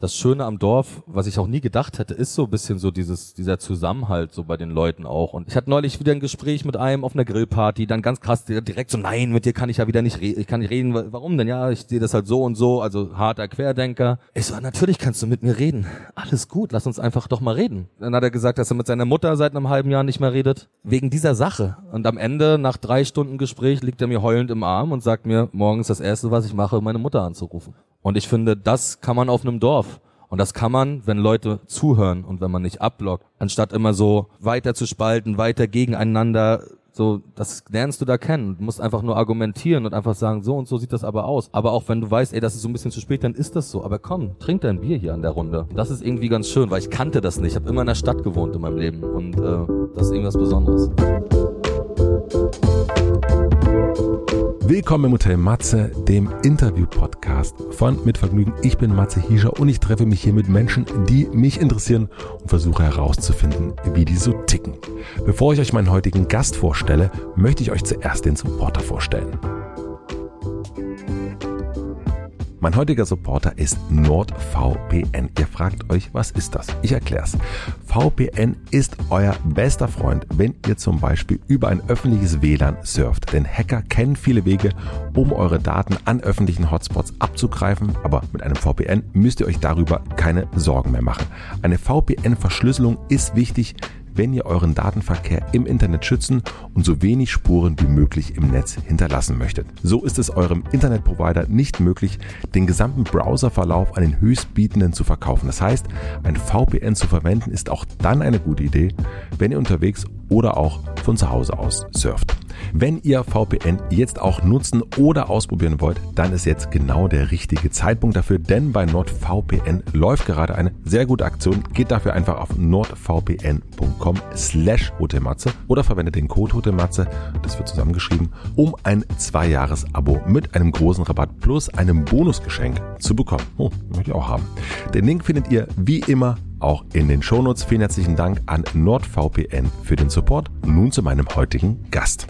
das Schöne am Dorf, was ich auch nie gedacht hätte, ist so ein bisschen so dieses, dieser Zusammenhalt so bei den Leuten auch. Und ich hatte neulich wieder ein Gespräch mit einem auf einer Grillparty, dann ganz krass direkt so, nein, mit dir kann ich ja wieder nicht reden, ich kann nicht reden, warum denn? Ja, ich sehe das halt so und so, also harter Querdenker. Ich so, natürlich kannst du mit mir reden. Alles gut, lass uns einfach doch mal reden. Dann hat er gesagt, dass er mit seiner Mutter seit einem halben Jahr nicht mehr redet. Wegen dieser Sache. Und am Ende, nach drei Stunden Gespräch, liegt er mir heulend im Arm und sagt mir, morgens das erste, was ich mache, meine Mutter anzurufen. Und ich finde, das kann man auf einem Dorf. Und das kann man, wenn Leute zuhören und wenn man nicht abblockt, anstatt immer so weiter zu spalten, weiter gegeneinander, so, das lernst du da kennen. Du musst einfach nur argumentieren und einfach sagen, so und so sieht das aber aus. Aber auch wenn du weißt, ey, das ist so ein bisschen zu spät, dann ist das so. Aber komm, trink dein Bier hier an der Runde. Das ist irgendwie ganz schön, weil ich kannte das nicht. Ich habe immer in der Stadt gewohnt in meinem Leben und äh, das ist irgendwas Besonderes. Willkommen im Hotel Matze, dem Interview-Podcast von Mit Vergnügen. Ich bin Matze Hiescher und ich treffe mich hier mit Menschen, die mich interessieren und versuche herauszufinden, wie die so ticken. Bevor ich euch meinen heutigen Gast vorstelle, möchte ich euch zuerst den Supporter vorstellen. Mein heutiger Supporter ist NordVPN. Ihr fragt euch, was ist das? Ich erkläre es. VPN ist euer bester Freund, wenn ihr zum Beispiel über ein öffentliches WLAN surft. Denn Hacker kennen viele Wege, um eure Daten an öffentlichen Hotspots abzugreifen. Aber mit einem VPN müsst ihr euch darüber keine Sorgen mehr machen. Eine VPN-Verschlüsselung ist wichtig, wenn ihr euren Datenverkehr im Internet schützen und so wenig Spuren wie möglich im Netz hinterlassen möchtet. So ist es eurem Internetprovider nicht möglich, den gesamten Browserverlauf an den Höchstbietenden zu verkaufen. Das heißt, ein VPN zu verwenden ist auch dann eine gute Idee, wenn ihr unterwegs oder auch von zu Hause aus surft. Wenn ihr VPN jetzt auch nutzen oder ausprobieren wollt, dann ist jetzt genau der richtige Zeitpunkt dafür, denn bei NordVPN läuft gerade eine sehr gute Aktion. Geht dafür einfach auf nordvpn.com slash hotelmatze oder verwendet den Code hotelmatze, das wird zusammengeschrieben, um ein Zwei-Jahres-Abo mit einem großen Rabatt plus einem Bonusgeschenk zu bekommen. Oh, möchte ich auch haben. Den Link findet ihr wie immer auch in den Shownotes. Vielen herzlichen Dank an NordVPN für den Support. Nun zu meinem heutigen Gast.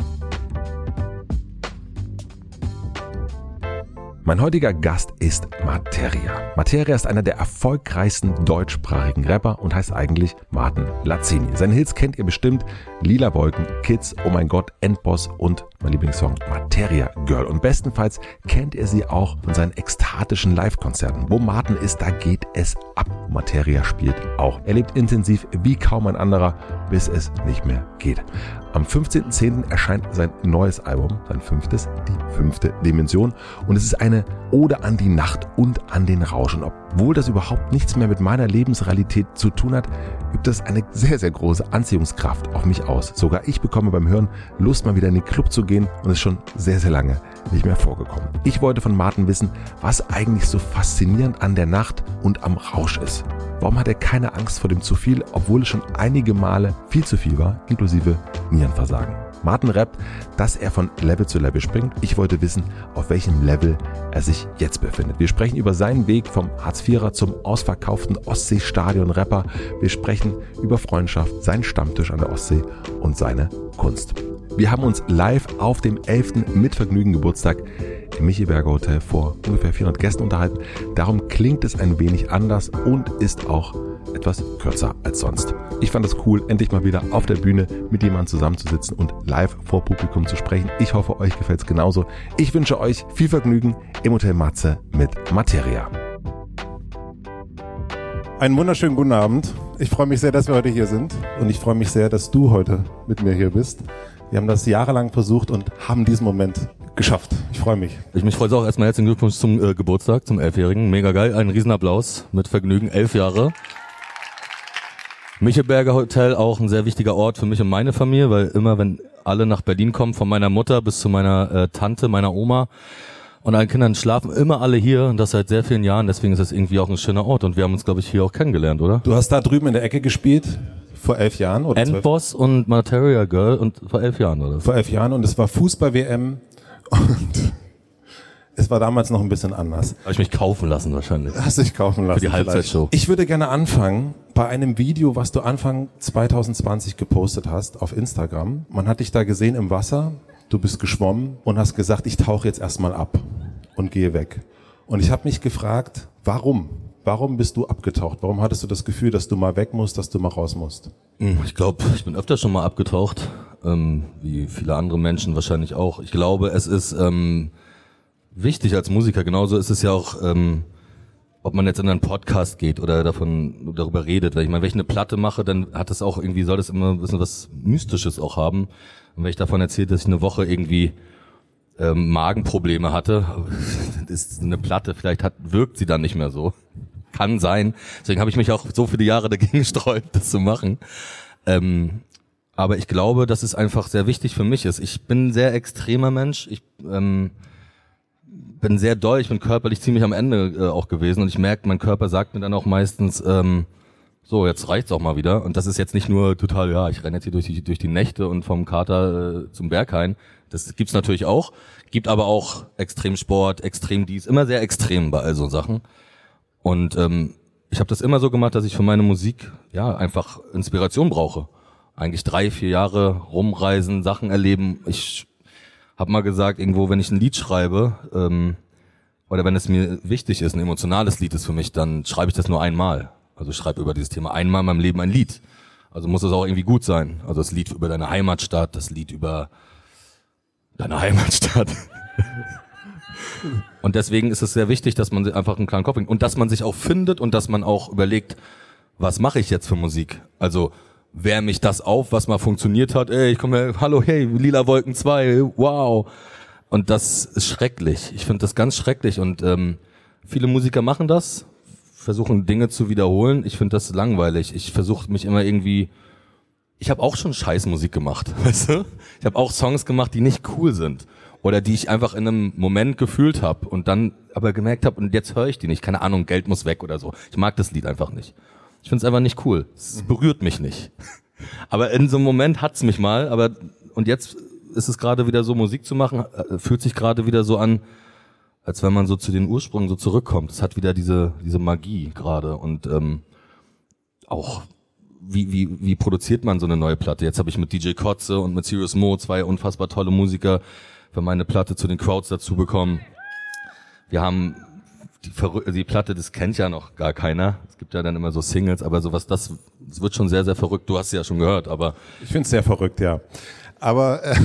Mein heutiger Gast ist Materia. Materia ist einer der erfolgreichsten deutschsprachigen Rapper und heißt eigentlich Martin Lazzini. Seine Hits kennt ihr bestimmt. Lila Wolken, Kids, Oh mein Gott, Endboss und mein Lieblingssong Materia Girl. Und bestenfalls kennt ihr sie auch von seinen ekstatischen Live-Konzerten. Wo Martin ist, da geht es ab. Materia spielt auch. Er lebt intensiv wie kaum ein anderer, bis es nicht mehr geht. Am 15.10. erscheint sein neues Album, sein fünftes, die fünfte Dimension. Und es ist eine Ode an die Nacht und an den Rausch. Und obwohl das überhaupt nichts mehr mit meiner Lebensrealität zu tun hat, übt das eine sehr, sehr große Anziehungskraft auf mich aus. Sogar ich bekomme beim Hören Lust, mal wieder in den Club zu gehen und es ist schon sehr, sehr lange nicht mehr vorgekommen. Ich wollte von Martin wissen, was eigentlich so faszinierend an der Nacht und am Rausch ist. Warum hat er keine Angst vor dem zu viel, obwohl es schon einige Male viel zu viel war, inklusive Nierenversagen? Martin rappt, dass er von Level zu Level springt. Ich wollte wissen, auf welchem Level er sich jetzt befindet. Wir sprechen über seinen Weg vom Hartz-IVer zum ausverkauften Ostseestadion-Rapper. Wir sprechen über Freundschaft, seinen Stammtisch an der Ostsee und seine Kunst. Wir haben uns live auf dem 11. Mitvergnügen Geburtstag im Michiberger Hotel vor ungefähr 400 Gästen unterhalten. Darum klingt es ein wenig anders und ist auch etwas kürzer als sonst. Ich fand es cool, endlich mal wieder auf der Bühne mit jemandem zusammenzusitzen und live vor Publikum zu sprechen. Ich hoffe, euch gefällt es genauso. Ich wünsche euch viel Vergnügen im Hotel Matze mit Materia. Einen wunderschönen guten Abend. Ich freue mich sehr, dass wir heute hier sind und ich freue mich sehr, dass du heute mit mir hier bist. Wir haben das jahrelang versucht und haben diesen Moment geschafft. Ich freue mich. Ich mich freue auch erstmal herzlichen Glückwunsch zum äh, Geburtstag, zum Elfjährigen. Mega geil, ein Riesenapplaus mit Vergnügen, elf Jahre. Michelberger Hotel auch ein sehr wichtiger Ort für mich und meine Familie, weil immer wenn alle nach Berlin kommen, von meiner Mutter bis zu meiner äh, Tante, meiner Oma und allen Kindern schlafen immer alle hier und das seit sehr vielen Jahren. Deswegen ist das irgendwie auch ein schöner Ort und wir haben uns, glaube ich, hier auch kennengelernt, oder? Du hast da drüben in der Ecke gespielt vor elf Jahren oder Endboss und Materia Girl und vor elf Jahren oder? Vor elf Jahren und es war Fußball-WM und es war damals noch ein bisschen anders. Habe ich mich kaufen lassen wahrscheinlich. Hast dich kaufen lassen. Für die Halbzeitshow. Ich würde gerne anfangen bei einem Video, was du Anfang 2020 gepostet hast auf Instagram. Man hat dich da gesehen im Wasser, du bist geschwommen und hast gesagt, ich tauche jetzt erstmal ab und gehe weg. Und ich habe mich gefragt, warum? Warum bist du abgetaucht? Warum hattest du das Gefühl, dass du mal weg musst, dass du mal raus musst? Hm, ich glaube, ich bin öfter schon mal abgetaucht, ähm, wie viele andere Menschen wahrscheinlich auch. Ich glaube, es ist ähm, wichtig als Musiker. Genauso ist es ja auch, ähm, ob man jetzt in einen Podcast geht oder davon darüber redet. Weil ich meine, wenn ich eine Platte mache, dann hat das auch irgendwie, soll das immer ein bisschen was Mystisches auch haben. Und wenn ich davon erzähle, dass ich eine Woche irgendwie ähm, Magenprobleme hatte, ist eine Platte, vielleicht hat, wirkt sie dann nicht mehr so. Kann sein. Deswegen habe ich mich auch so viele Jahre dagegen gesträubt, das zu machen. Ähm, aber ich glaube, dass es einfach sehr wichtig für mich ist. Ich bin ein sehr extremer Mensch. Ich ähm, bin sehr doll, ich bin körperlich ziemlich am Ende äh, auch gewesen und ich merke, mein Körper sagt mir dann auch meistens, ähm, so, jetzt reicht's auch mal wieder. Und das ist jetzt nicht nur total, ja, ich renne jetzt hier durch die, durch die Nächte und vom Kater äh, zum Berghain. Das gibt's natürlich auch. Gibt aber auch Extremsport, extrem dies, immer sehr extrem bei all so Sachen. Und ähm, ich habe das immer so gemacht, dass ich für meine Musik ja einfach Inspiration brauche. Eigentlich drei, vier Jahre rumreisen, Sachen erleben. Ich habe mal gesagt, irgendwo, wenn ich ein Lied schreibe, ähm, oder wenn es mir wichtig ist, ein emotionales Lied ist für mich, dann schreibe ich das nur einmal. Also ich schreibe über dieses Thema einmal in meinem Leben ein Lied. Also muss es auch irgendwie gut sein. Also das Lied über deine Heimatstadt, das Lied über deine Heimatstadt. und deswegen ist es sehr wichtig, dass man einfach einen klaren Kopf bringt und dass man sich auch findet und dass man auch überlegt, was mache ich jetzt für Musik? Also wärme mich das auf, was mal funktioniert hat. Ey, ich komme, hallo, hey, Lila Wolken 2, wow. Und das ist schrecklich. Ich finde das ganz schrecklich und ähm, viele Musiker machen das, versuchen Dinge zu wiederholen. Ich finde das langweilig. Ich versuche mich immer irgendwie ich habe auch schon Scheißmusik gemacht, weißt du? Ich habe auch Songs gemacht, die nicht cool sind oder die ich einfach in einem Moment gefühlt habe und dann aber gemerkt habe und jetzt höre ich die nicht. Keine Ahnung, Geld muss weg oder so. Ich mag das Lied einfach nicht. Ich finde es einfach nicht cool. Es berührt mich nicht. Aber in so einem Moment hat's mich mal, aber und jetzt ist es gerade wieder so, Musik zu machen, äh, fühlt sich gerade wieder so an, als wenn man so zu den Ursprüngen so zurückkommt. Es hat wieder diese, diese Magie gerade und ähm, auch wie, wie, wie produziert man so eine neue Platte? Jetzt habe ich mit DJ Kotze und mit Serious Mo zwei unfassbar tolle Musiker für meine Platte zu den Crowds dazu bekommen. Wir haben die, die Platte, das kennt ja noch gar keiner. Es gibt ja dann immer so Singles, aber sowas, das, das wird schon sehr, sehr verrückt. Du hast sie ja schon gehört, aber. Ich finde es sehr verrückt, ja. Aber äh,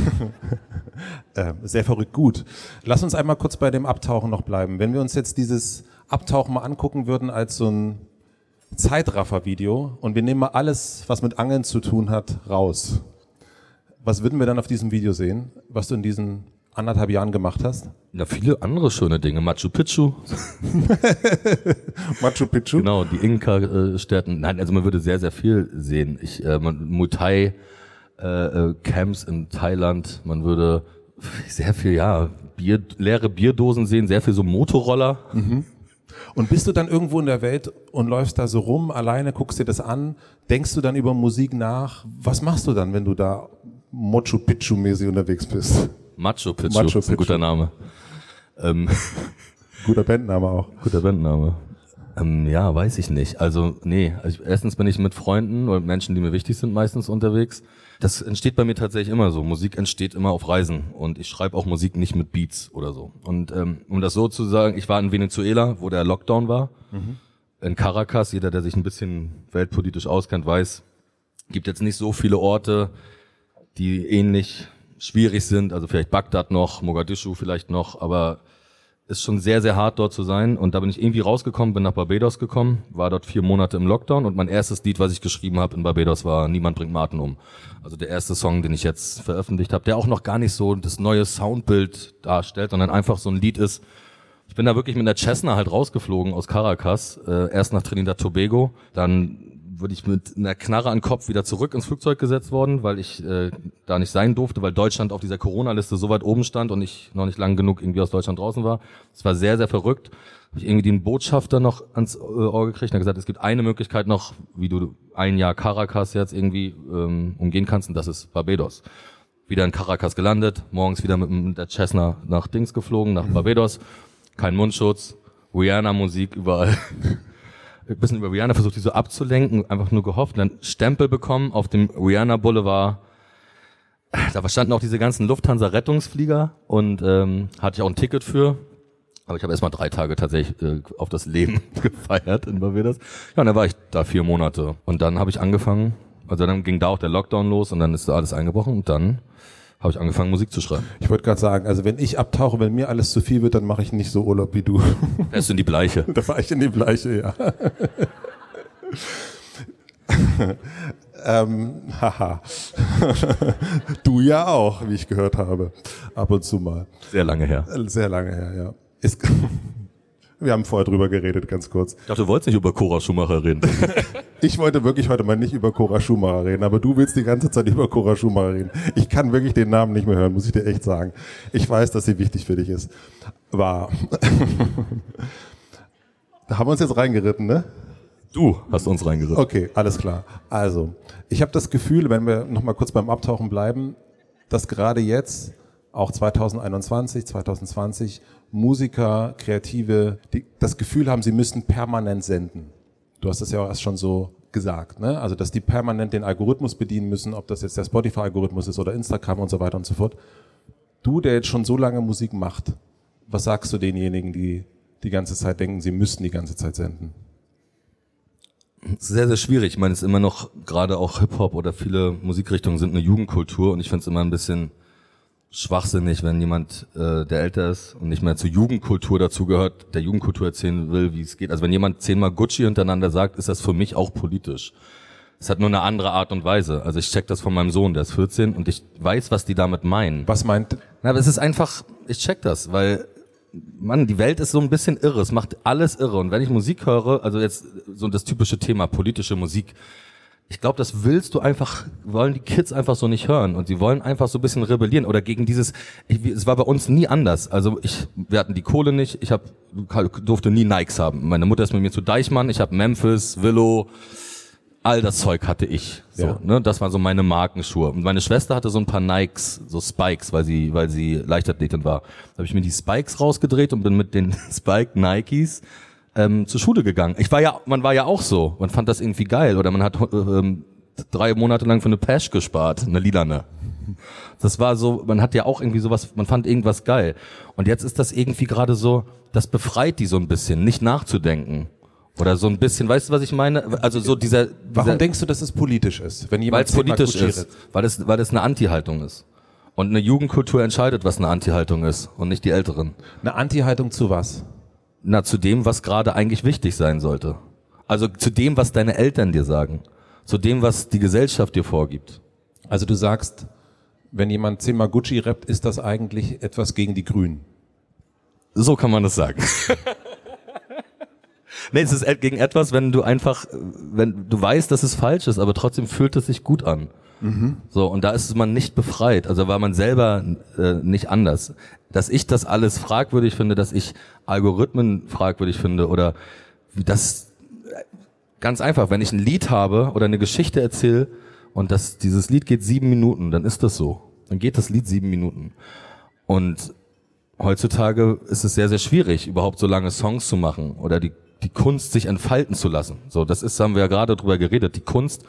äh, sehr verrückt gut. Lass uns einmal kurz bei dem Abtauchen noch bleiben. Wenn wir uns jetzt dieses Abtauchen mal angucken würden als so ein Zeitraffer-Video und wir nehmen mal alles, was mit Angeln zu tun hat, raus. Was würden wir dann auf diesem Video sehen, was du in diesen anderthalb Jahren gemacht hast? Ja, viele andere schöne Dinge. Machu Picchu. Machu Picchu? Genau, die Inka-Städten. Nein, also man würde sehr, sehr viel sehen. Ich, äh, man, Muay äh, äh, Camps in Thailand. Man würde sehr viel, ja, Bier, leere Bierdosen sehen, sehr viel so Motorroller. Mhm. Und bist du dann irgendwo in der Welt und läufst da so rum, alleine, guckst dir das an, denkst du dann über Musik nach? Was machst du dann, wenn du da Machu Picchu-mäßig unterwegs bist? Machu Picchu, Machu Picchu. ist ein guter Name. Ähm. Guter Bandname auch. Guter Bandname. Ähm, ja, weiß ich nicht. Also, nee. Also, erstens bin ich mit Freunden oder Menschen, die mir wichtig sind, meistens unterwegs. Das entsteht bei mir tatsächlich immer so. Musik entsteht immer auf Reisen und ich schreibe auch Musik nicht mit Beats oder so. Und ähm, um das so zu sagen, ich war in Venezuela, wo der Lockdown war, mhm. in Caracas. Jeder, der sich ein bisschen weltpolitisch auskennt, weiß, gibt jetzt nicht so viele Orte, die ähnlich schwierig sind. Also vielleicht Bagdad noch, Mogadischu vielleicht noch, aber ist schon sehr, sehr hart dort zu sein. Und da bin ich irgendwie rausgekommen, bin nach Barbados gekommen, war dort vier Monate im Lockdown und mein erstes Lied, was ich geschrieben habe in Barbados, war Niemand bringt Martin um. Also der erste Song, den ich jetzt veröffentlicht habe, der auch noch gar nicht so das neue Soundbild darstellt, sondern einfach so ein Lied ist. Ich bin da wirklich mit der Cessna halt rausgeflogen aus Caracas, äh, erst nach Trinidad Tobago, dann wurde ich mit einer Knarre an Kopf wieder zurück ins Flugzeug gesetzt worden, weil ich äh, da nicht sein durfte, weil Deutschland auf dieser Corona-Liste so weit oben stand und ich noch nicht lang genug irgendwie aus Deutschland draußen war. Es war sehr, sehr verrückt. Hab ich irgendwie den Botschafter noch ans äh, Ohr gekriegt und hat gesagt, es gibt eine Möglichkeit noch, wie du ein Jahr Caracas jetzt irgendwie ähm, umgehen kannst und das ist Barbados. Wieder in Caracas gelandet, morgens wieder mit, der Cessna nach Dings geflogen, nach Barbados. Kein Mundschutz, Rihanna-Musik überall. ein bisschen über Rihanna versucht, die so abzulenken, einfach nur gehofft, dann Stempel bekommen auf dem Rihanna Boulevard. Da standen auch diese ganzen Lufthansa-Rettungsflieger und ähm, hatte ich auch ein Ticket für. Aber ich habe erstmal drei Tage tatsächlich äh, auf das Leben gefeiert in Barbados. Ja, und dann war ich da vier Monate. Und dann habe ich angefangen, also dann ging da auch der Lockdown los und dann ist da alles eingebrochen und dann habe ich angefangen, Musik zu schreiben. Ich wollte gerade sagen, also wenn ich abtauche, wenn mir alles zu viel wird, dann mache ich nicht so Urlaub wie du. Fährst du in die Bleiche? da fahre ich in die Bleiche, ja. ähm, haha. du ja auch, wie ich gehört habe. Ab und zu mal. Sehr lange her. Sehr lange her, ja. Ist, wir haben vorher drüber geredet, ganz kurz. Ich dachte, du wolltest nicht über Cora Schumacher reden. ich wollte wirklich heute mal nicht über Cora Schumacher reden, aber du willst die ganze Zeit über Cora Schumacher reden. Ich kann wirklich den Namen nicht mehr hören, muss ich dir echt sagen. Ich weiß, dass sie wichtig für dich ist. War. da haben wir uns jetzt reingeritten, ne? Du hast uns reingeritten. Okay, alles klar. Also, ich habe das Gefühl, wenn wir nochmal kurz beim Abtauchen bleiben, dass gerade jetzt, auch 2021, 2020, Musiker, Kreative, die das Gefühl haben, sie müssen permanent senden. Du hast das ja auch erst schon so gesagt, ne? Also, dass die permanent den Algorithmus bedienen müssen, ob das jetzt der Spotify-Algorithmus ist oder Instagram und so weiter und so fort. Du, der jetzt schon so lange Musik macht, was sagst du denjenigen, die die ganze Zeit denken, sie müssten die ganze Zeit senden? sehr, sehr schwierig. Ich meine, es ist immer noch, gerade auch Hip-Hop oder viele Musikrichtungen sind eine Jugendkultur und ich finde es immer ein bisschen schwachsinnig, wenn jemand, äh, der älter ist und nicht mehr zur Jugendkultur dazugehört, der Jugendkultur erzählen will, wie es geht. Also wenn jemand zehnmal Gucci hintereinander sagt, ist das für mich auch politisch. Es hat nur eine andere Art und Weise. Also ich check das von meinem Sohn, der ist 14 und ich weiß, was die damit meinen. Was meint? Na, aber es ist einfach, ich check das, weil Mann, die Welt ist so ein bisschen irre. Es macht alles irre. Und wenn ich Musik höre, also jetzt so das typische Thema, politische Musik, ich glaube, das willst du einfach, wollen die Kids einfach so nicht hören. Und sie wollen einfach so ein bisschen rebellieren oder gegen dieses, ich, es war bei uns nie anders. Also ich, wir hatten die Kohle nicht, ich hab, durfte nie Nikes haben. Meine Mutter ist mit mir zu Deichmann, ich habe Memphis, Willow, all das Zeug hatte ich. So, ja. ne? Das waren so meine Markenschuhe. Und meine Schwester hatte so ein paar Nikes, so Spikes, weil sie, weil sie Leichtathletin war. Da habe ich mir die Spikes rausgedreht und bin mit den Spike Nikes ähm, zur Schule gegangen. Ich war ja, man war ja auch so. Man fand das irgendwie geil. Oder man hat ähm, drei Monate lang für eine Pesh gespart, eine lilane. Das war so, man hat ja auch irgendwie sowas, man fand irgendwas geil. Und jetzt ist das irgendwie gerade so, das befreit die so ein bisschen, nicht nachzudenken. Oder so ein bisschen, weißt du, was ich meine? Also so dieser. dieser Warum denkst du, dass es politisch ist, wenn jemand weil es politisch ist, weil es weil es eine Anti-Haltung ist. Und eine Jugendkultur entscheidet, was eine Anti-Haltung ist und nicht die Älteren. Eine Anti-Haltung zu was? Na, zu dem, was gerade eigentlich wichtig sein sollte. Also zu dem, was deine Eltern dir sagen. Zu dem, was die Gesellschaft dir vorgibt. Also du sagst, wenn jemand zehnmal Gucci rappt, ist das eigentlich etwas gegen die Grünen. So kann man das sagen. Nee, es ist gegen etwas, wenn du einfach, wenn du weißt, dass es falsch ist, aber trotzdem fühlt es sich gut an. Mhm. So, und da ist man nicht befreit. Also war man selber äh, nicht anders. Dass ich das alles fragwürdig finde, dass ich Algorithmen fragwürdig finde oder das ganz einfach, wenn ich ein Lied habe oder eine Geschichte erzähle und das, dieses Lied geht sieben Minuten, dann ist das so. Dann geht das Lied sieben Minuten. Und heutzutage ist es sehr, sehr schwierig, überhaupt so lange Songs zu machen oder die die Kunst sich entfalten zu lassen. So, das ist, haben wir ja gerade drüber geredet. Die Kunst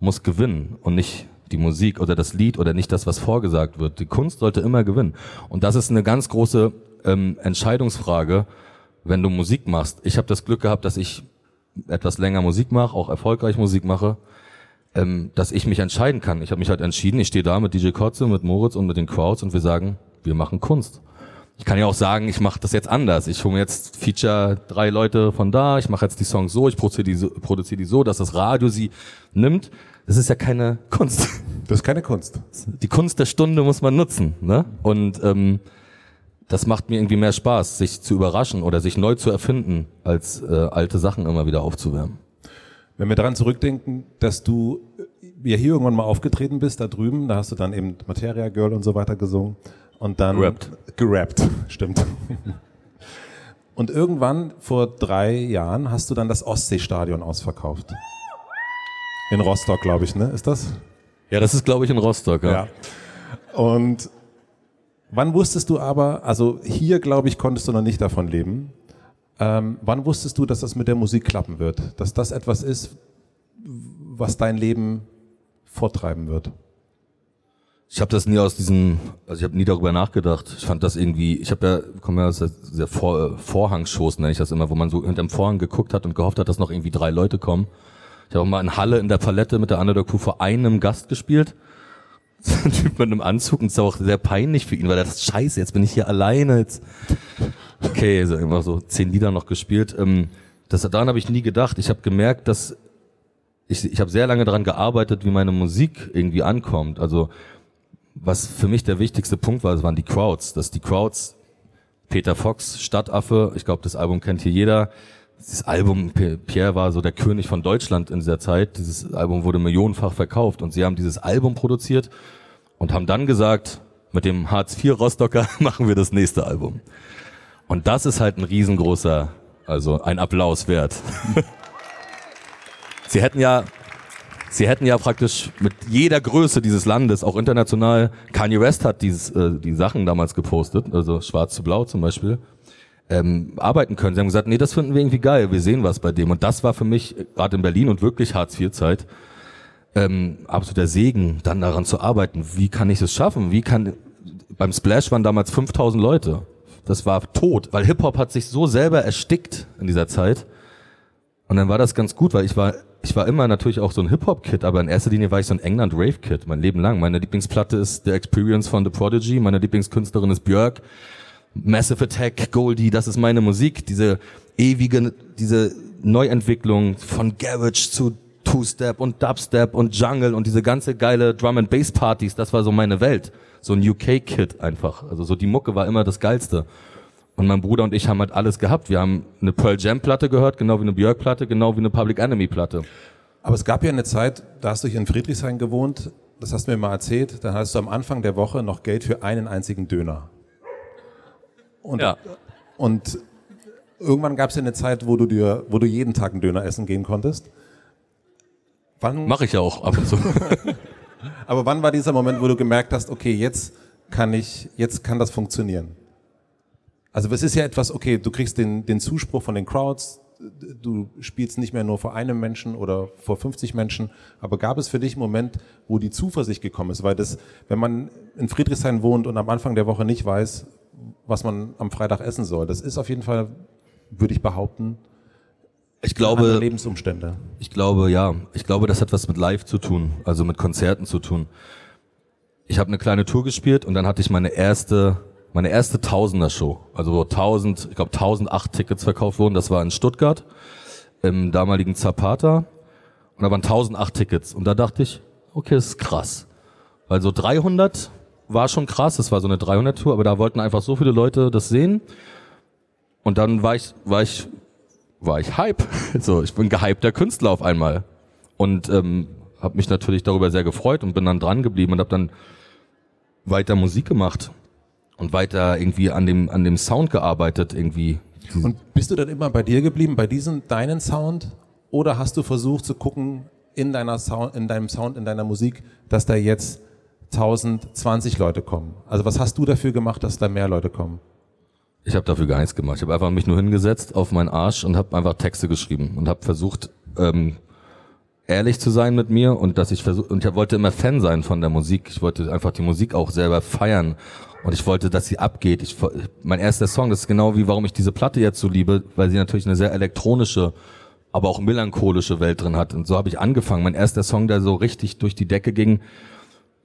muss gewinnen und nicht die Musik oder das Lied oder nicht das, was vorgesagt wird. Die Kunst sollte immer gewinnen. Und das ist eine ganz große ähm, Entscheidungsfrage, wenn du Musik machst. Ich habe das Glück gehabt, dass ich etwas länger Musik mache, auch erfolgreich Musik mache, ähm, dass ich mich entscheiden kann. Ich habe mich halt entschieden, ich stehe da mit DJ Kotze, mit Moritz und mit den Crowds und wir sagen, wir machen Kunst. Ich kann ja auch sagen, ich mache das jetzt anders. Ich hole mir jetzt Feature drei Leute von da, ich mache jetzt die Songs so, ich produziere die, so, produziere die so, dass das Radio sie nimmt. Das ist ja keine Kunst. Das ist keine Kunst. Die Kunst der Stunde muss man nutzen. Ne? Und ähm, das macht mir irgendwie mehr Spaß, sich zu überraschen oder sich neu zu erfinden, als äh, alte Sachen immer wieder aufzuwärmen. Wenn wir daran zurückdenken, dass du ja hier irgendwann mal aufgetreten bist, da drüben, da hast du dann eben Materia Girl und so weiter gesungen. Und dann gerappt. Gerappt, stimmt. Und irgendwann vor drei Jahren hast du dann das Ostseestadion ausverkauft. In Rostock, glaube ich, ne? Ist das? Ja, das ist, glaube ich, in Rostock, ja. ja. Und wann wusstest du aber, also hier, glaube ich, konntest du noch nicht davon leben. Ähm, wann wusstest du, dass das mit der Musik klappen wird? Dass das etwas ist, was dein Leben vortreiben wird? Ich habe das nie aus diesem, also ich habe nie darüber nachgedacht. Ich fand das irgendwie, ich habe ja, komme ja aus dieser Vor, Vorhangschoß, nenne ich das immer, wo man so hinterm Vorhang geguckt hat und gehofft hat, dass noch irgendwie drei Leute kommen. Ich habe auch mal in Halle in der Palette mit der Underdog Crew vor einem Gast gespielt. Ein Typ mit einem Anzug und es war auch sehr peinlich für ihn, weil er das Scheiße, jetzt bin ich hier alleine. Jetzt. Okay, also immer so zehn Lieder noch gespielt. Ähm, das, daran habe ich nie gedacht. Ich habe gemerkt, dass ich, ich habe sehr lange daran gearbeitet, wie meine Musik irgendwie ankommt. Also was für mich der wichtigste Punkt war, das waren die Crowds. Dass die Crowds, Peter Fox, Stadtaffe, ich glaube, das Album kennt hier jeder. Dieses Album, Pierre war so der König von Deutschland in dieser Zeit. Dieses Album wurde millionenfach verkauft und sie haben dieses Album produziert und haben dann gesagt, mit dem Hartz IV Rostocker machen wir das nächste Album. Und das ist halt ein riesengroßer, also ein Applaus wert. sie hätten ja Sie hätten ja praktisch mit jeder Größe dieses Landes, auch international, Kanye West hat dieses, äh, die Sachen damals gepostet, also schwarz zu blau zum Beispiel, ähm, arbeiten können. Sie haben gesagt, nee, das finden wir irgendwie geil, wir sehen was bei dem. Und das war für mich, gerade in Berlin und wirklich Hartz-IV-Zeit, ähm, absoluter Segen, dann daran zu arbeiten. Wie kann ich es schaffen? Wie kann, beim Splash waren damals 5000 Leute. Das war tot, weil Hip-Hop hat sich so selber erstickt in dieser Zeit. Und dann war das ganz gut, weil ich war ich war immer natürlich auch so ein Hip-Hop-Kid, aber in erster Linie war ich so ein England-Rave-Kid, mein Leben lang. Meine Lieblingsplatte ist The Experience von The Prodigy, meine Lieblingskünstlerin ist Björk, Massive Attack, Goldie, das ist meine Musik, diese ewige, diese Neuentwicklung von Garage zu Two-Step und Dubstep und Jungle und diese ganze geile Drum-and-Bass-Partys, das war so meine Welt. So ein UK-Kid einfach. Also so die Mucke war immer das Geilste. Und mein Bruder und ich haben halt alles gehabt. Wir haben eine Pearl Jam Platte gehört, genau wie eine Björk Platte, genau wie eine Public Enemy Platte. Aber es gab ja eine Zeit, da hast du hier in Friedrichshain gewohnt, das hast du mir mal erzählt, dann hattest du am Anfang der Woche noch Geld für einen einzigen Döner. Und, ja. und irgendwann gab es ja eine Zeit, wo du dir, wo du jeden Tag einen Döner essen gehen konntest. Wann? Mache ich ja auch ab und zu. Aber wann war dieser Moment, wo du gemerkt hast, okay, jetzt kann ich, jetzt kann das funktionieren? Also es ist ja etwas, okay, du kriegst den, den Zuspruch von den Crowds, du spielst nicht mehr nur vor einem Menschen oder vor 50 Menschen, aber gab es für dich einen Moment, wo die Zuversicht gekommen ist? Weil das, wenn man in Friedrichshain wohnt und am Anfang der Woche nicht weiß, was man am Freitag essen soll, das ist auf jeden Fall, würde ich behaupten, ich glaube, Lebensumstände. Ich glaube, ja. Ich glaube, das hat was mit Live zu tun, also mit Konzerten zu tun. Ich habe eine kleine Tour gespielt und dann hatte ich meine erste meine erste Tausender-Show, also wo 1000, ich glaube 1008 Tickets verkauft wurden, das war in Stuttgart, im damaligen Zapata. Und da waren 1008 Tickets. Und da dachte ich, okay, das ist krass. Weil so 300 war schon krass, das war so eine 300-Tour, aber da wollten einfach so viele Leute das sehen. Und dann war ich, war ich, war ich Hype. So, ich bin gehypter Künstler auf einmal. Und ähm, habe mich natürlich darüber sehr gefreut und bin dann dran geblieben und habe dann weiter Musik gemacht und weiter irgendwie an dem, an dem Sound gearbeitet irgendwie. Und bist du dann immer bei dir geblieben, bei diesem deinen Sound? Oder hast du versucht zu gucken in deiner Sound, in deinem Sound, in deiner Musik, dass da jetzt 1020 Leute kommen? Also was hast du dafür gemacht, dass da mehr Leute kommen? Ich habe dafür gar nichts gemacht. Ich habe einfach mich nur hingesetzt auf meinen Arsch und habe einfach Texte geschrieben und habe versucht, ähm, ehrlich zu sein mit mir und dass ich versuche und ich wollte immer Fan sein von der Musik. Ich wollte einfach die Musik auch selber feiern und ich wollte, dass sie abgeht. Ich, mein erster Song, das ist genau wie, warum ich diese Platte jetzt so liebe, weil sie natürlich eine sehr elektronische, aber auch melancholische Welt drin hat. Und so habe ich angefangen. Mein erster Song, der so richtig durch die Decke ging,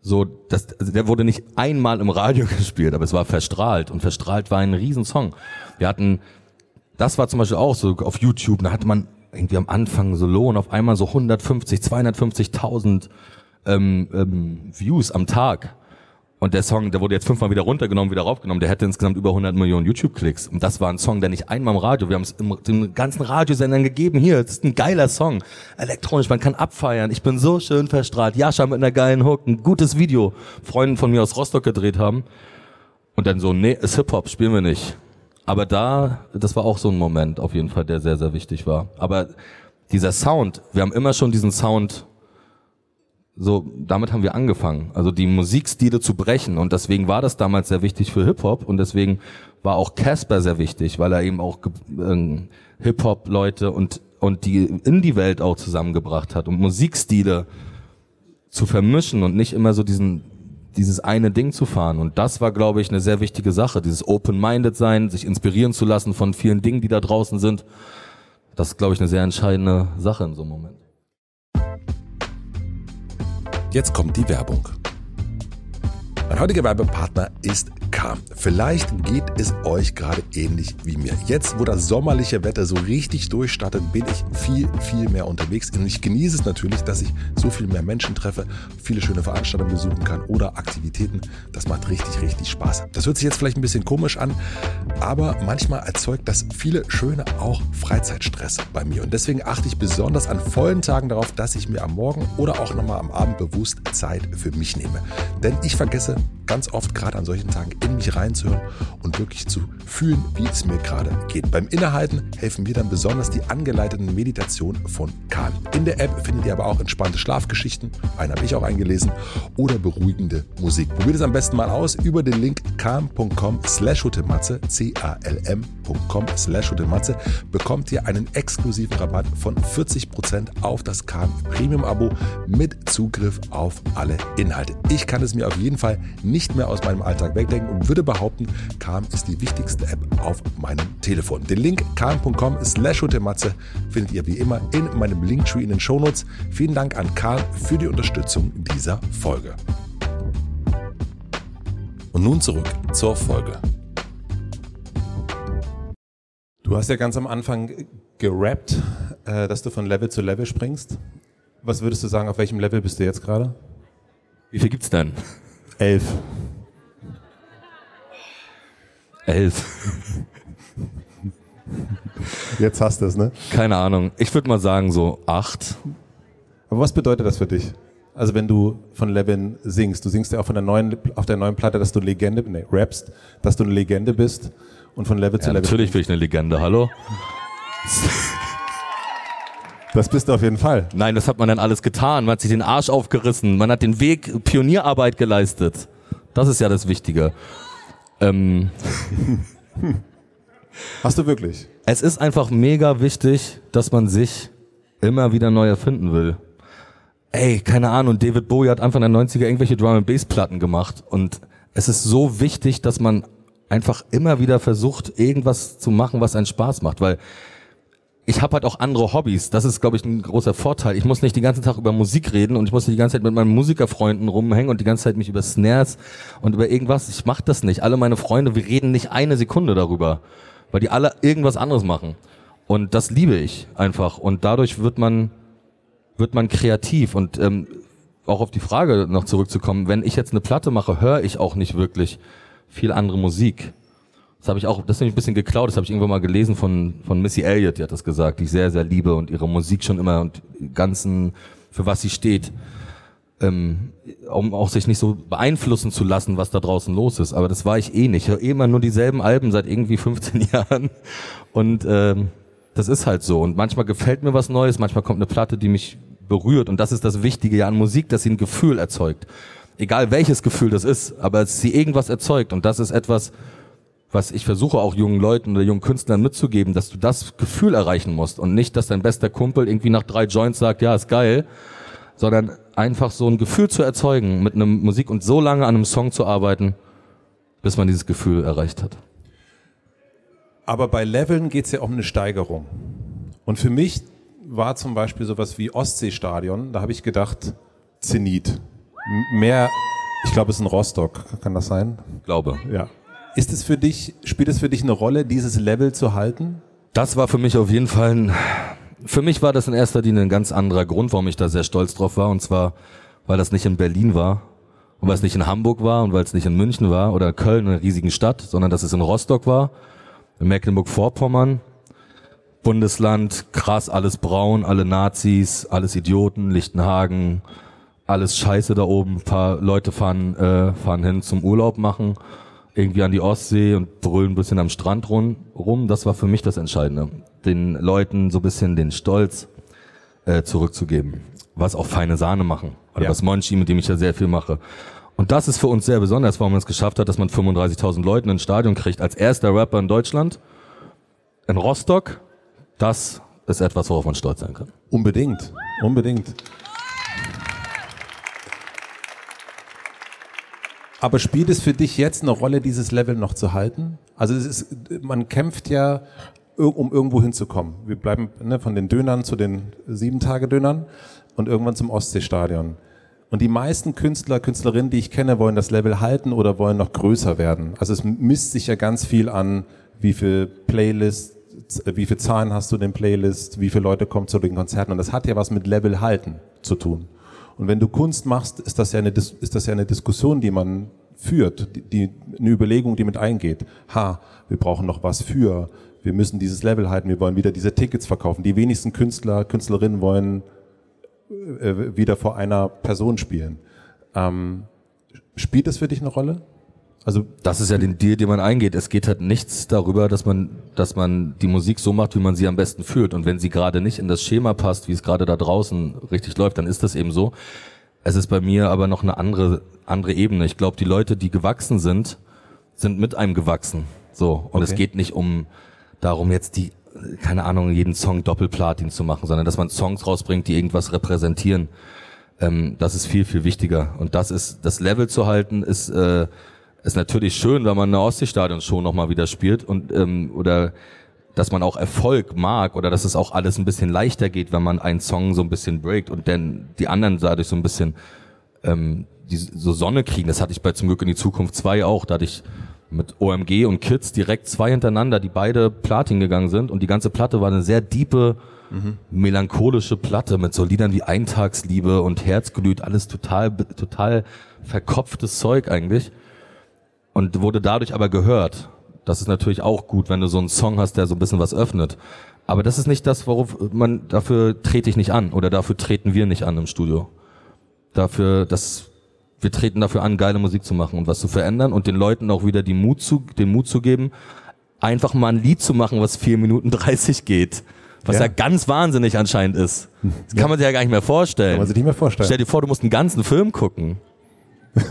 so, das, also der wurde nicht einmal im Radio gespielt, aber es war verstrahlt. Und verstrahlt war ein Riesensong. Wir hatten, das war zum Beispiel auch so auf YouTube, da hatte man irgendwie am Anfang so Lohn auf einmal so 150, 250.000 ähm, ähm, Views am Tag. Und der Song, der wurde jetzt fünfmal wieder runtergenommen, wieder raufgenommen, der hätte insgesamt über 100 Millionen YouTube-Klicks. Und das war ein Song, der nicht einmal im Radio, wir haben es im, im ganzen Radiosendern gegeben, hier, das ist ein geiler Song. Elektronisch, man kann abfeiern, ich bin so schön verstrahlt. Jascha mit einer geilen Hook, ein gutes Video, Freunde von mir aus Rostock gedreht haben. Und dann so, nee, ist Hip-Hop, spielen wir nicht. Aber da, das war auch so ein Moment auf jeden Fall, der sehr, sehr wichtig war. Aber dieser Sound, wir haben immer schon diesen Sound so, damit haben wir angefangen. Also die Musikstile zu brechen. Und deswegen war das damals sehr wichtig für Hip-Hop. Und deswegen war auch Casper sehr wichtig, weil er eben auch äh, Hip-Hop-Leute und, und die Indie-Welt auch zusammengebracht hat, um Musikstile zu vermischen und nicht immer so diesen dieses eine Ding zu fahren. Und das war, glaube ich, eine sehr wichtige Sache. Dieses Open-Minded sein, sich inspirieren zu lassen von vielen Dingen, die da draußen sind. Das ist, glaube ich, eine sehr entscheidende Sache in so einem Moment. Jetzt kommt die Werbung. Mein heutiger Werbepartner ist Calm. Vielleicht geht es euch gerade ähnlich wie mir. Jetzt, wo das sommerliche Wetter so richtig durchstartet, bin ich viel, viel mehr unterwegs. Und ich genieße es natürlich, dass ich so viel mehr Menschen treffe, viele schöne Veranstaltungen besuchen kann oder Aktivitäten. Das macht richtig, richtig Spaß. Das hört sich jetzt vielleicht ein bisschen komisch an, aber manchmal erzeugt das viele schöne auch Freizeitstress bei mir. Und deswegen achte ich besonders an vollen Tagen darauf, dass ich mir am Morgen oder auch nochmal am Abend bewusst Zeit für mich nehme. Denn ich vergesse ganz oft gerade an solchen Tagen in mich reinzuhören und wirklich zu fühlen, wie es mir gerade geht. Beim Innehalten helfen mir dann besonders die angeleiteten Meditationen von Kahn. In der App findet ihr aber auch entspannte Schlafgeschichten, einen habe ich auch eingelesen, oder beruhigende Musik. Probiert es am besten mal aus über den Link calm.com slash hotematze, hotematze, bekommt ihr einen exklusiven Rabatt von 40% auf das Calm Premium Abo mit Zugriff auf alle Inhalte. Ich kann es mir auf jeden Fall nicht mehr aus meinem Alltag wegdenken und würde behaupten, Calm ist die wichtigste App auf meinem Telefon. Den Link calm.com slash hotematze findet ihr wie immer in meinem Linktree in den Shownotes. Vielen Dank an Calm für die Unterstützung dieser Folge. Und nun zurück zur Folge. Du hast ja ganz am Anfang gerappt, äh, dass du von Level zu Level springst. Was würdest du sagen, auf welchem Level bist du jetzt gerade? Wie viel gibt's denn? Elf. Elf. Jetzt hast du es, ne? Keine Ahnung. Ich würde mal sagen so acht. Aber was bedeutet das für dich? Also wenn du von Levin singst, du singst ja auch von der neuen, auf der neuen Platte, dass du Legende, nee, rappst, dass du eine Legende bist und von Level zu Ja, Level. natürlich bin ich eine Legende, hallo? Das bist du auf jeden Fall. Nein, das hat man dann alles getan. Man hat sich den Arsch aufgerissen. Man hat den Weg, Pionierarbeit geleistet. Das ist ja das Wichtige. Ähm, Hast du wirklich? es ist einfach mega wichtig, dass man sich immer wieder neu erfinden will. Ey, keine Ahnung, David Bowie hat Anfang der 90er irgendwelche Drum and Bass Platten gemacht und es ist so wichtig, dass man einfach immer wieder versucht, irgendwas zu machen, was einen Spaß macht, weil ich habe halt auch andere Hobbys. Das ist, glaube ich, ein großer Vorteil. Ich muss nicht den ganzen Tag über Musik reden und ich muss nicht die ganze Zeit mit meinen Musikerfreunden rumhängen und die ganze Zeit mich über Snares und über irgendwas. Ich mache das nicht. Alle meine Freunde, wir reden nicht eine Sekunde darüber, weil die alle irgendwas anderes machen. Und das liebe ich einfach. Und dadurch wird man wird man kreativ und ähm, auch auf die Frage noch zurückzukommen, wenn ich jetzt eine Platte mache, höre ich auch nicht wirklich viel andere Musik. Das habe ich auch, das habe ich ein bisschen geklaut, das habe ich irgendwann mal gelesen von, von Missy Elliott, die hat das gesagt, die ich sehr, sehr liebe und ihre Musik schon immer und ganzen, für was sie steht, ähm, um auch sich nicht so beeinflussen zu lassen, was da draußen los ist. Aber das war ich eh nicht. Ich höre eh immer nur dieselben Alben seit irgendwie 15 Jahren und ähm, das ist halt so. Und manchmal gefällt mir was Neues, manchmal kommt eine Platte, die mich berührt. Und das ist das Wichtige ja an Musik, dass sie ein Gefühl erzeugt. Egal welches Gefühl das ist, aber sie irgendwas erzeugt. Und das ist etwas, was ich versuche auch jungen Leuten oder jungen Künstlern mitzugeben, dass du das Gefühl erreichen musst und nicht, dass dein bester Kumpel irgendwie nach drei Joints sagt, ja, ist geil, sondern einfach so ein Gefühl zu erzeugen mit einem Musik und so lange an einem Song zu arbeiten, bis man dieses Gefühl erreicht hat. Aber bei Leveln geht es ja um eine Steigerung. Und für mich war zum Beispiel sowas wie Ostseestadion, da habe ich gedacht, Zenit. Mehr, ich glaube, es ist ein Rostock, kann das sein? Glaube. Ja. Ist es für dich, spielt es für dich eine Rolle, dieses Level zu halten? Das war für mich auf jeden Fall ein, für mich war das in erster Linie ein ganz anderer Grund, warum ich da sehr stolz drauf war. Und zwar, weil das nicht in Berlin war und weil es nicht in Hamburg war und weil es nicht in München war oder Köln, einer riesigen Stadt, sondern dass es in Rostock war, in Mecklenburg-Vorpommern, Bundesland, krass, alles braun, alle Nazis, alles Idioten, Lichtenhagen, alles Scheiße da oben. Ein paar Leute fahren, äh, fahren hin zum Urlaub machen, irgendwie an die Ostsee und brüllen ein bisschen am Strand rum. rum. Das war für mich das Entscheidende. Den Leuten so ein bisschen den Stolz äh, zurückzugeben. Was auch feine Sahne machen. Oder Ja. was Monchi, mit dem ich ja sehr viel mache. Und das ist für uns sehr besonders, warum man es geschafft hat, dass man 35.000 Leuten ins Stadion kriegt. Als erster Rapper in Deutschland. In Rostock. Das ist etwas, worauf man stolz sein kann. Unbedingt, unbedingt. Aber spielt es für dich jetzt eine Rolle, dieses Level noch zu halten? Also es ist, man kämpft ja, um irgendwo hinzukommen. Wir bleiben ne, von den Dönern zu den Sieben-Tage-Dönern und irgendwann zum Ostseestadion. Und die meisten Künstler, Künstlerinnen, die ich kenne, wollen das Level halten oder wollen noch größer werden. Also es misst sich ja ganz viel an, wie viel Playlists, wie viel Zahlen hast du in den Playlists, wie viele Leute kommen zu den Konzerten. Und das hat ja was mit Level halten zu tun. Und wenn du Kunst machst, ist das ja eine, ist das ja eine Diskussion, die man führt, die, die, eine Überlegung, die mit eingeht. Ha, wir brauchen noch was für, wir müssen dieses Level halten, wir wollen wieder diese Tickets verkaufen. Die wenigsten Künstler, Künstlerinnen wollen äh, wieder vor einer Person spielen. Ähm, spielt das für dich eine Rolle? Also das ist ja den Deal, den man eingeht. Es geht halt nichts darüber, dass man, dass man die Musik so macht, wie man sie am besten fühlt. Und wenn sie gerade nicht in das Schema passt, wie es gerade da draußen richtig läuft, dann ist das eben so. Es ist bei mir aber noch eine andere, andere Ebene. Ich glaube, die Leute, die gewachsen sind, sind mit einem gewachsen. So. Und okay. es geht nicht um darum, jetzt die, keine Ahnung, jeden Song Doppelplatin zu machen, sondern dass man Songs rausbringt, die irgendwas repräsentieren. Ähm, das ist viel, viel wichtiger. Und das ist, das Level zu halten, ist, äh, ist natürlich schön, wenn man eine Ostseestadion-Show nochmal wieder spielt und ähm, oder dass man auch Erfolg mag oder dass es auch alles ein bisschen leichter geht, wenn man einen Song so ein bisschen breakt und dann die anderen dadurch so ein bisschen ähm, die so Sonne kriegen. Das hatte ich bei Zum Glück in die Zukunft 2 auch. Da hatte ich mit OMG und Kids direkt zwei hintereinander, die beide Platin gegangen sind und die ganze Platte war eine sehr diepe, mhm. melancholische Platte mit so Liedern wie Eintagsliebe und Herzglüht, alles total, total verkopftes Zeug eigentlich und wurde dadurch aber gehört. Das ist natürlich auch gut, wenn du so einen Song hast, der so ein bisschen was öffnet. Aber das ist nicht das, worauf man, dafür trete ich nicht an oder dafür treten wir nicht an im Studio. Dafür, dass wir treten dafür an, geile Musik zu machen und was zu verändern und den Leuten auch wieder die Mut zu, den Mut zu geben, einfach mal ein Lied zu machen, was vier Minuten dreißig geht. Was ja. ja ganz wahnsinnig anscheinend ist. Das kann man sich ja gar nicht mehr vorstellen. Kann man sich nicht mehr vorstellen. Stell dir vor, du musst einen ganzen Film gucken.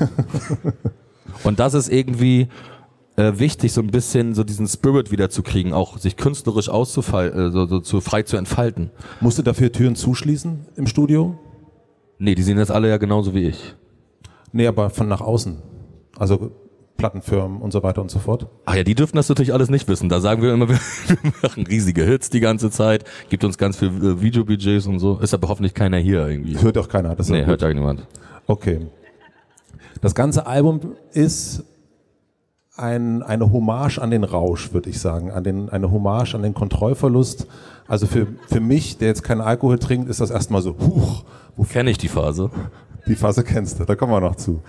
Und das ist irgendwie äh, wichtig, so ein bisschen so diesen Spirit wiederzukriegen, auch sich künstlerisch auszufallen, äh, so, so zu frei zu entfalten. Musst du dafür Türen zuschließen im Studio? Nee, die sind jetzt alle ja genauso wie ich. Nee, aber von nach außen. Also Plattenfirmen und so weiter und so fort. Ach ja, die dürfen das natürlich alles nicht wissen. Da sagen wir immer, wir machen riesige Hits die ganze Zeit, gibt uns ganz viel äh, Videobudgets und so. Ist aber hoffentlich keiner hier irgendwie. Hört auch keiner. Das nee, hört ja niemand. Okay. Das ganze Album ist ein, eine Hommage an den Rausch, würde ich sagen, an den, eine Hommage an den Kontrollverlust. Also für, für mich, der jetzt keinen Alkohol trinkt, ist das erstmal so, huch. Wo kenne ich die Phase? Die Phase kennst du, da kommen wir noch zu.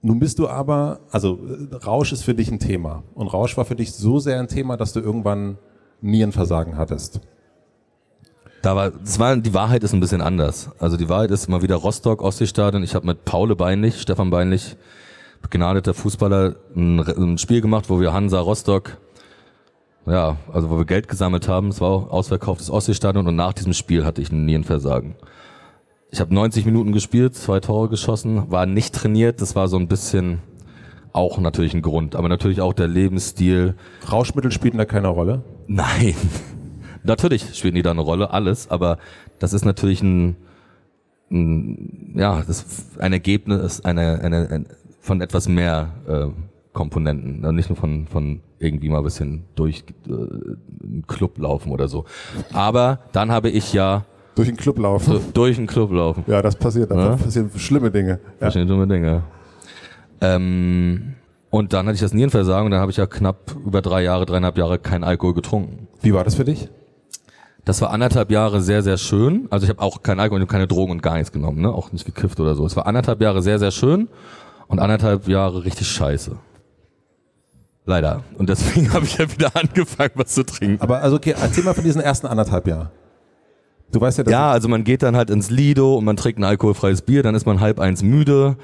Nun bist du aber, also Rausch ist für dich ein Thema. Und Rausch war für dich so sehr ein Thema, dass du irgendwann Nierenversagen hattest. Da war, das war, die Wahrheit ist ein bisschen anders. Also die Wahrheit ist mal wieder Rostock, Ostseestadion. Ich habe mit Paule Beinlich, Stefan Beinlich, begnadeter Fußballer, ein, ein, Spiel gemacht, wo wir Hansa Rostock, ja, also wo wir Geld gesammelt haben. Es war ausverkauftes Ostseestadion und nach diesem Spiel hatte ich ein Nierenversagen. Ich habe 90 Minuten gespielt, zwei Tore geschossen, war nicht trainiert. Das war so ein bisschen auch natürlich ein Grund, aber natürlich auch der Lebensstil. Rauschmittel spielten da keine Rolle? Nein. Natürlich spielen die da eine Rolle, alles, aber das ist natürlich ein, ein ja, das ist ein Ergebnis eine, eine, eine von etwas mehr äh, Komponenten, also nicht nur von von irgendwie mal ein bisschen durch äh, einen Club laufen oder so. Aber dann habe ich ja durch den Club laufen. So, durch den Club laufen. Ja, das passiert. Da ja? passieren schlimme Dinge. Ja. Schlimme Dinge. Ähm, und dann hatte ich das Nierenversagen und dann habe ich ja knapp über drei Jahre, dreieinhalb Jahre kein Alkohol getrunken. Wie war das für dich? Das war anderthalb Jahre sehr, sehr schön. Also ich habe auch kein Alkohol und keine Drogen und gar nichts genommen, ne? Auch nicht gekifft oder so. Es war anderthalb Jahre sehr, sehr schön und anderthalb Jahre richtig scheiße. Leider. Und deswegen habe ich ja wieder angefangen, was zu trinken. Aber also okay, erzähl mal von diesen ersten anderthalb Jahren. Du weißt ja, dass ja, also man geht dann halt ins Lido und man trinkt ein alkoholfreies Bier, dann ist man halb eins müde.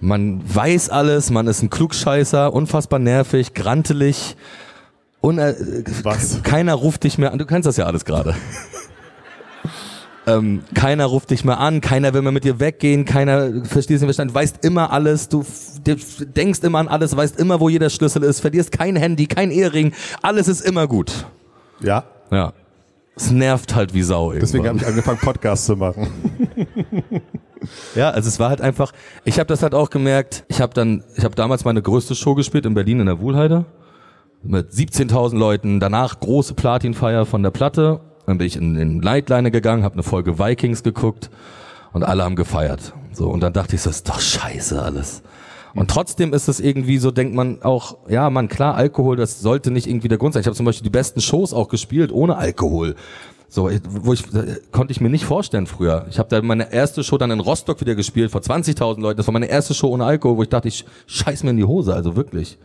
Man weiß alles, man ist ein Klugscheißer, unfassbar nervig, grantelig. Uner Was? Keiner ruft dich mehr an. Du kennst das ja alles gerade. ähm, keiner ruft dich mehr an, keiner will mehr mit dir weggehen, keiner versteht nicht verstanden, weißt immer alles, du denkst immer an alles, weißt immer, wo jeder Schlüssel ist, verlierst kein Handy, kein Ehering, alles ist immer gut. Ja. Ja. Es nervt halt wie Sau. Irgendwann. Deswegen habe ich angefangen, Podcasts zu machen. Ja, also es war halt einfach, ich habe das halt auch gemerkt, ich habe dann, ich habe damals meine größte Show gespielt in Berlin in der Wuhlheide mit 17.000 Leuten, danach große Platinfeier von der Platte, dann bin ich in den Nightliner gegangen, habe eine Folge Vikings geguckt und alle haben gefeiert. So und dann dachte ich, so, das ist doch scheiße alles. Und trotzdem ist es irgendwie so, denkt man auch, ja, man, klar, Alkohol, das sollte nicht irgendwie der Grund sein. Ich habe zum Beispiel die besten Shows auch gespielt ohne Alkohol. So, wo ich konnte ich mir nicht vorstellen früher. Ich habe da meine erste Show dann in Rostock wieder gespielt vor 20.000 Leuten. Das war meine erste Show ohne Alkohol, wo ich dachte, ich scheiß mir in die Hose, also wirklich.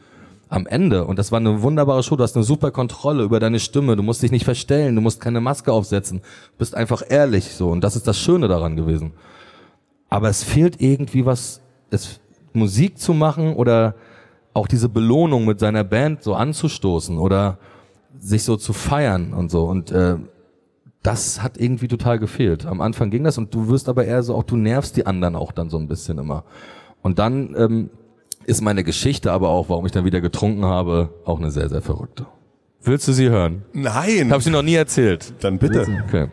Am Ende und das war eine wunderbare Show. Du hast eine super Kontrolle über deine Stimme. Du musst dich nicht verstellen. Du musst keine Maske aufsetzen. Du bist einfach ehrlich so und das ist das Schöne daran gewesen. Aber es fehlt irgendwie was. Es Musik zu machen oder auch diese Belohnung mit seiner Band so anzustoßen oder sich so zu feiern und so und äh, das hat irgendwie total gefehlt. Am Anfang ging das und du wirst aber eher so auch, du nervst die anderen auch dann so ein bisschen immer. Und dann ähm, ist meine Geschichte aber auch, warum ich dann wieder getrunken habe, auch eine sehr, sehr verrückte. Willst du sie hören? Nein. Habe sie noch nie erzählt. Dann bitte. Okay.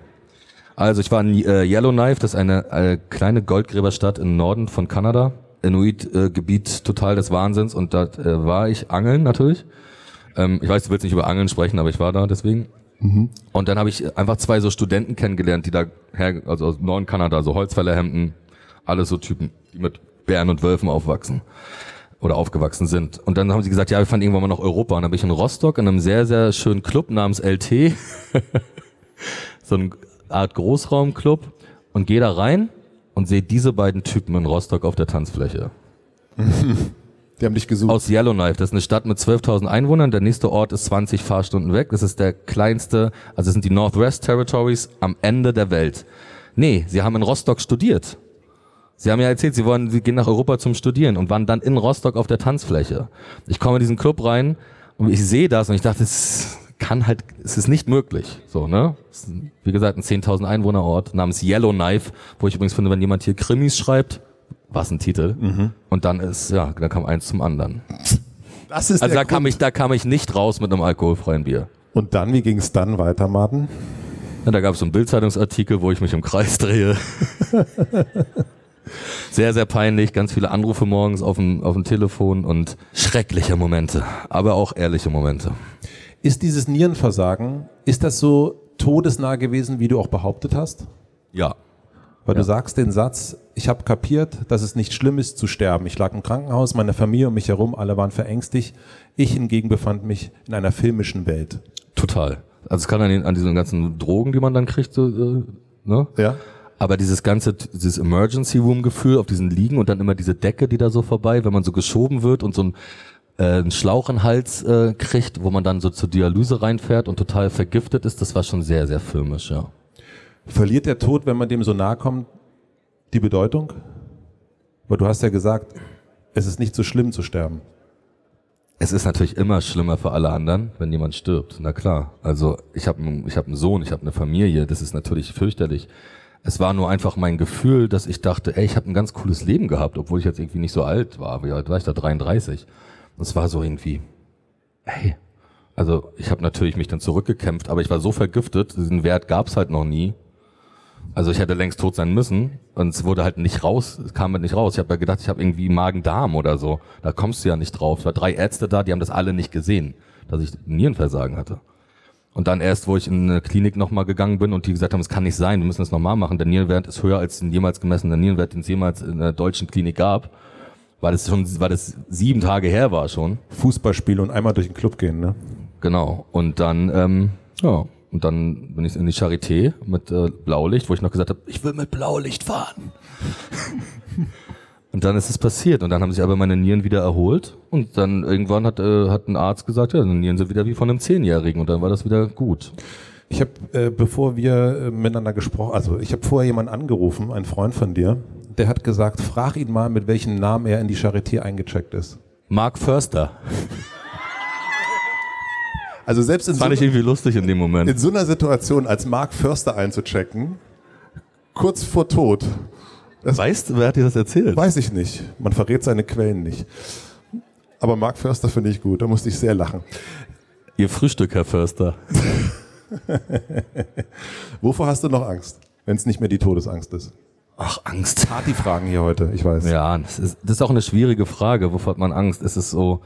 Also ich war in äh, Yellowknife, das ist eine äh, kleine Goldgräberstadt im Norden von Kanada. Inuit-Gebiet äh, total des Wahnsinns und da äh, war ich angeln natürlich. Ähm, ich weiß, du willst nicht über Angeln sprechen, aber ich war da deswegen. Mhm. Und dann habe ich einfach zwei so Studenten kennengelernt, die da her, also aus Norden Kanada, so Holzfällerhemden, alles so Typen, die mit Bären und Wölfen aufwachsen oder aufgewachsen sind. Und dann haben sie gesagt, ja, wir fahren irgendwann mal nach Europa. Und dann bin ich in Rostock in einem sehr, sehr schönen Club namens LT. so eine Art Großraumclub und gehe da rein und sehe diese beiden Typen in Rostock auf der Tanzfläche. Die haben dich gesucht. Aus Yellowknife. Das ist eine Stadt mit 12.000 Einwohnern. Der nächste Ort ist 20 Fahrstunden weg. Das ist der kleinste, also das sind die Northwest Territories am Ende der Welt. Nee, sie haben in Rostock studiert. Sie haben ja erzählt, sie wollen, sie gehen nach Europa zum Studieren und waren dann in Rostock auf der Tanzfläche. Ich komme in diesen Club rein und ich sehe das und ich dachte, es kann halt, es ist nicht möglich. So, ne? wie gesagt, ein 10.000 Einwohnerort namens Yellowknife, wo ich übrigens finde, wenn jemand hier Krimis schreibt, was ein Titel. Mhm. Und dann ist, ja, da kam eins zum anderen. Das ist also da Grund. kam ich, da kam ich nicht raus mit einem alkoholfreien Bier. Und dann, wie ging es dann weiter, Martin? Ja, da gab es so einen Bildzeitungsartikel, wo ich mich im Kreis drehe. sehr, sehr peinlich, ganz viele Anrufe morgens auf dem, auf dem Telefon und schreckliche Momente, aber auch ehrliche Momente. Ist dieses Nierenversagen, ist das so todesnah gewesen, wie du auch behauptet hast? Ja. Weil ja. du sagst den Satz, ich habe kapiert, dass es nicht schlimm ist zu sterben. Ich lag im Krankenhaus, meine Familie um mich herum, alle waren verängstigt. Ich hingegen befand mich in einer filmischen Welt. Total. Also es kann an, den, an diesen ganzen Drogen, die man dann kriegt, so, äh, ne? Ja. Aber dieses ganze, dieses Emergency Room Gefühl auf diesen Liegen und dann immer diese Decke, die da so vorbei, wenn man so geschoben wird und so ein äh, einen Schlauch in den Hals äh, kriegt, wo man dann so zur Dialyse reinfährt und total vergiftet ist, das war schon sehr, sehr filmisch, ja. Verliert der Tod, wenn man dem so nahe kommt, die Bedeutung? Weil du hast ja gesagt, es ist nicht so schlimm zu sterben. Es ist natürlich immer schlimmer für alle anderen, wenn jemand stirbt. Na klar. Also ich habe ich hab einen Sohn, ich habe eine Familie. Das ist natürlich fürchterlich. Es war nur einfach mein Gefühl, dass ich dachte, ey, ich habe ein ganz cooles Leben gehabt, obwohl ich jetzt irgendwie nicht so alt war. Wie alt war ich da? 33. Es war so irgendwie, hey, also ich habe natürlich mich dann zurückgekämpft, aber ich war so vergiftet, diesen Wert gab's halt noch nie. Also ich hätte längst tot sein müssen und es wurde halt nicht raus, es kam halt nicht raus. Ich habe ja gedacht, ich habe irgendwie Magen-Darm oder so. Da kommst du ja nicht drauf. Es war drei Ärzte da, die haben das alle nicht gesehen, dass ich Nierenversagen hatte. Und dann erst, wo ich in eine Klinik nochmal gegangen bin und die gesagt haben, es kann nicht sein, wir müssen das nochmal machen. Der Nierenwert ist höher als den jemals gemessenen Nierenwert, den es jemals in einer deutschen Klinik gab weil das schon, weil das sieben Tage her war schon. Fußballspiel und einmal durch den Club gehen, ne? Genau. Und dann, ähm, ja, und dann bin ich in die Charité mit äh, Blaulicht, wo ich noch gesagt habe, ich will mit Blaulicht fahren. und dann ist es passiert und dann haben sich aber meine Nieren wieder erholt und dann irgendwann hat, äh, hat ein Arzt gesagt, ja, die Nieren sind wieder wie von einem Zehnjährigen und dann war das wieder gut. Ich habe, äh, bevor wir äh, miteinander gesprochen, also ich habe vorher jemanden angerufen, ein Freund von dir, der hat gesagt, frag ihn mal, mit welchem Namen er in die Charité eingecheckt ist. Mark Förster. Also selbst in das fand so, ich irgendwie lustig in dem Moment. In so einer Situation als Mark Förster einzuchecken, kurz vor Tod. Weißt du, wer hat dir das erzählt? Weiß ich nicht. Man verrät seine Quellen nicht. Aber Mark Förster finde ich gut, da musste ich sehr lachen. Ihr Frühstück, Herr Förster. Wovor hast du noch Angst, wenn es nicht mehr die Todesangst ist? Ach, Angst. Partyfragen hier heute, ich weiß. Ja, das ist, das ist auch eine schwierige Frage. Wovor hat man Angst? Es ist so,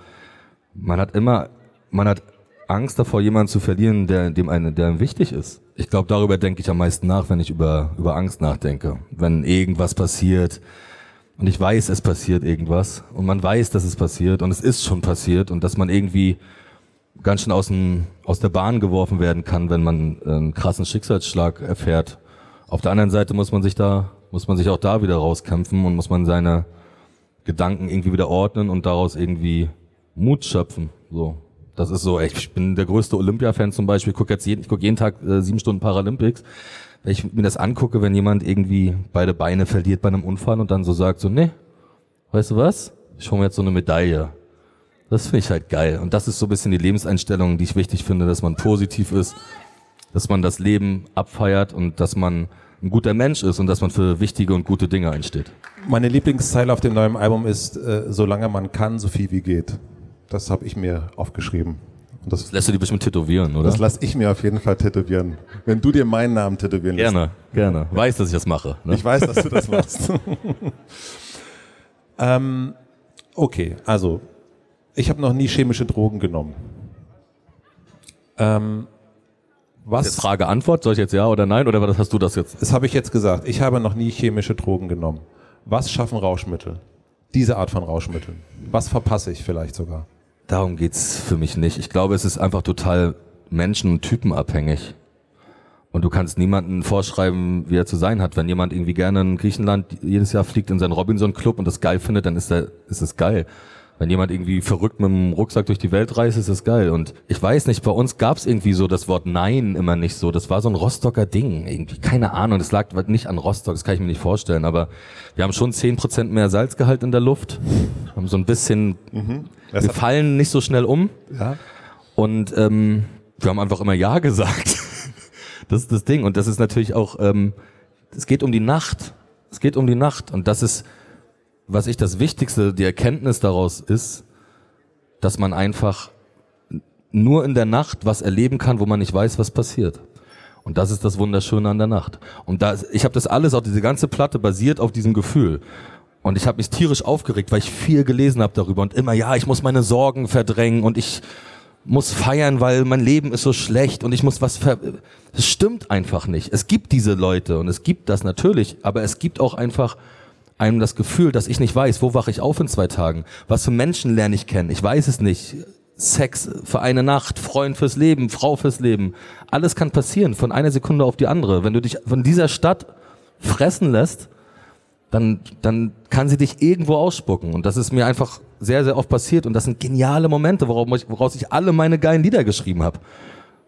man hat immer, man hat Angst davor, jemanden zu verlieren, der dem eine, der einem wichtig ist. Ich glaube, darüber denke ich am meisten nach, wenn ich über über Angst nachdenke. Wenn irgendwas passiert und ich weiß, es passiert irgendwas und man weiß, dass es passiert und es ist schon passiert und dass man irgendwie ganz schön aus dem aus der Bahn geworfen werden kann, wenn man einen krassen Schicksalsschlag erfährt. Auf der anderen Seite muss man sich da muss man sich auch da wieder rauskämpfen und muss man seine Gedanken irgendwie wieder ordnen und daraus irgendwie Mut schöpfen. So, das ist so, ich bin der größte Olympia-Fan zum Beispiel, ich gucke jetzt jeden, ich guck jeden Tag äh, sieben Stunden Paralympics. Wenn ich mir das angucke, wenn jemand irgendwie beide Beine verliert bei einem Unfall und dann so sagt, so, nee, weißt du was? Ich hole mir jetzt so eine Medaille. Das finde ich halt geil. Und das ist so ein bisschen die Lebenseinstellung, die ich wichtig finde, dass man positiv ist, dass man das Leben abfeiert und dass man ein guter Mensch ist und dass man für wichtige und gute Dinge einsteht. Meine Lieblingszeile auf dem neuen Album ist, äh, solange man kann, so viel wie geht. Das habe ich mir aufgeschrieben. Und das lässt du die bestimmt tätowieren, oder? Das lass ich mir auf jeden Fall tätowieren. Wenn du dir meinen Namen tätowieren lässt. Gerne, gerne. Weiß, dass ich das mache. Ne? Ich weiß, dass du das machst. ähm, okay, also ich habe noch nie chemische Drogen genommen. Ähm, was? Frage Antwort, soll ich jetzt ja oder nein oder was hast du das jetzt? Das habe ich jetzt gesagt. Ich habe noch nie chemische Drogen genommen. Was schaffen Rauschmittel? Diese Art von Rauschmitteln. Was verpasse ich vielleicht sogar? Darum geht's für mich nicht. Ich glaube, es ist einfach total menschen- und typenabhängig. Und du kannst niemanden vorschreiben, wie er zu sein hat. Wenn jemand irgendwie gerne in Griechenland jedes Jahr fliegt in seinen Robinson-Club und das geil findet, dann ist, er, ist es geil. Wenn jemand irgendwie verrückt mit dem Rucksack durch die Welt reist, ist das geil. Und ich weiß nicht, bei uns gab's irgendwie so das Wort Nein immer nicht so. Das war so ein Rostocker Ding. Irgendwie, keine Ahnung. Das lag nicht an Rostock, das kann ich mir nicht vorstellen. Aber wir haben schon zehn Prozent mehr Salzgehalt in der Luft. Wir haben so ein bisschen, mhm. wir fallen nicht so schnell um. Ja. Und ähm, wir haben einfach immer Ja gesagt. das ist das Ding. Und das ist natürlich auch, ähm, es geht um die Nacht. Es geht um die Nacht. Und das ist, was ich das Wichtigste, die Erkenntnis daraus ist, dass man einfach nur in der Nacht was erleben kann, wo man nicht weiß, was passiert. Und das ist das Wunderschöne an der Nacht. Und da, ich habe das alles, auch diese ganze Platte basiert auf diesem Gefühl. Und ich habe mich tierisch aufgeregt, weil ich viel gelesen habe darüber und immer, ja, ich muss meine Sorgen verdrängen und ich muss feiern, weil mein Leben ist so schlecht und ich muss was ver... Es stimmt einfach nicht. Es gibt diese Leute und es gibt das natürlich, aber es gibt auch einfach einem das Gefühl, dass ich nicht weiß, wo wache ich auf in zwei Tagen, was für Menschen lerne ich kennen, ich weiß es nicht. Sex für eine Nacht, Freund fürs Leben, Frau fürs Leben. Alles kann passieren von einer Sekunde auf die andere. Wenn du dich von dieser Stadt fressen lässt, dann, dann kann sie dich irgendwo ausspucken. Und das ist mir einfach sehr, sehr oft passiert. Und das sind geniale Momente, woraus ich, woraus ich alle meine geilen Lieder geschrieben habe.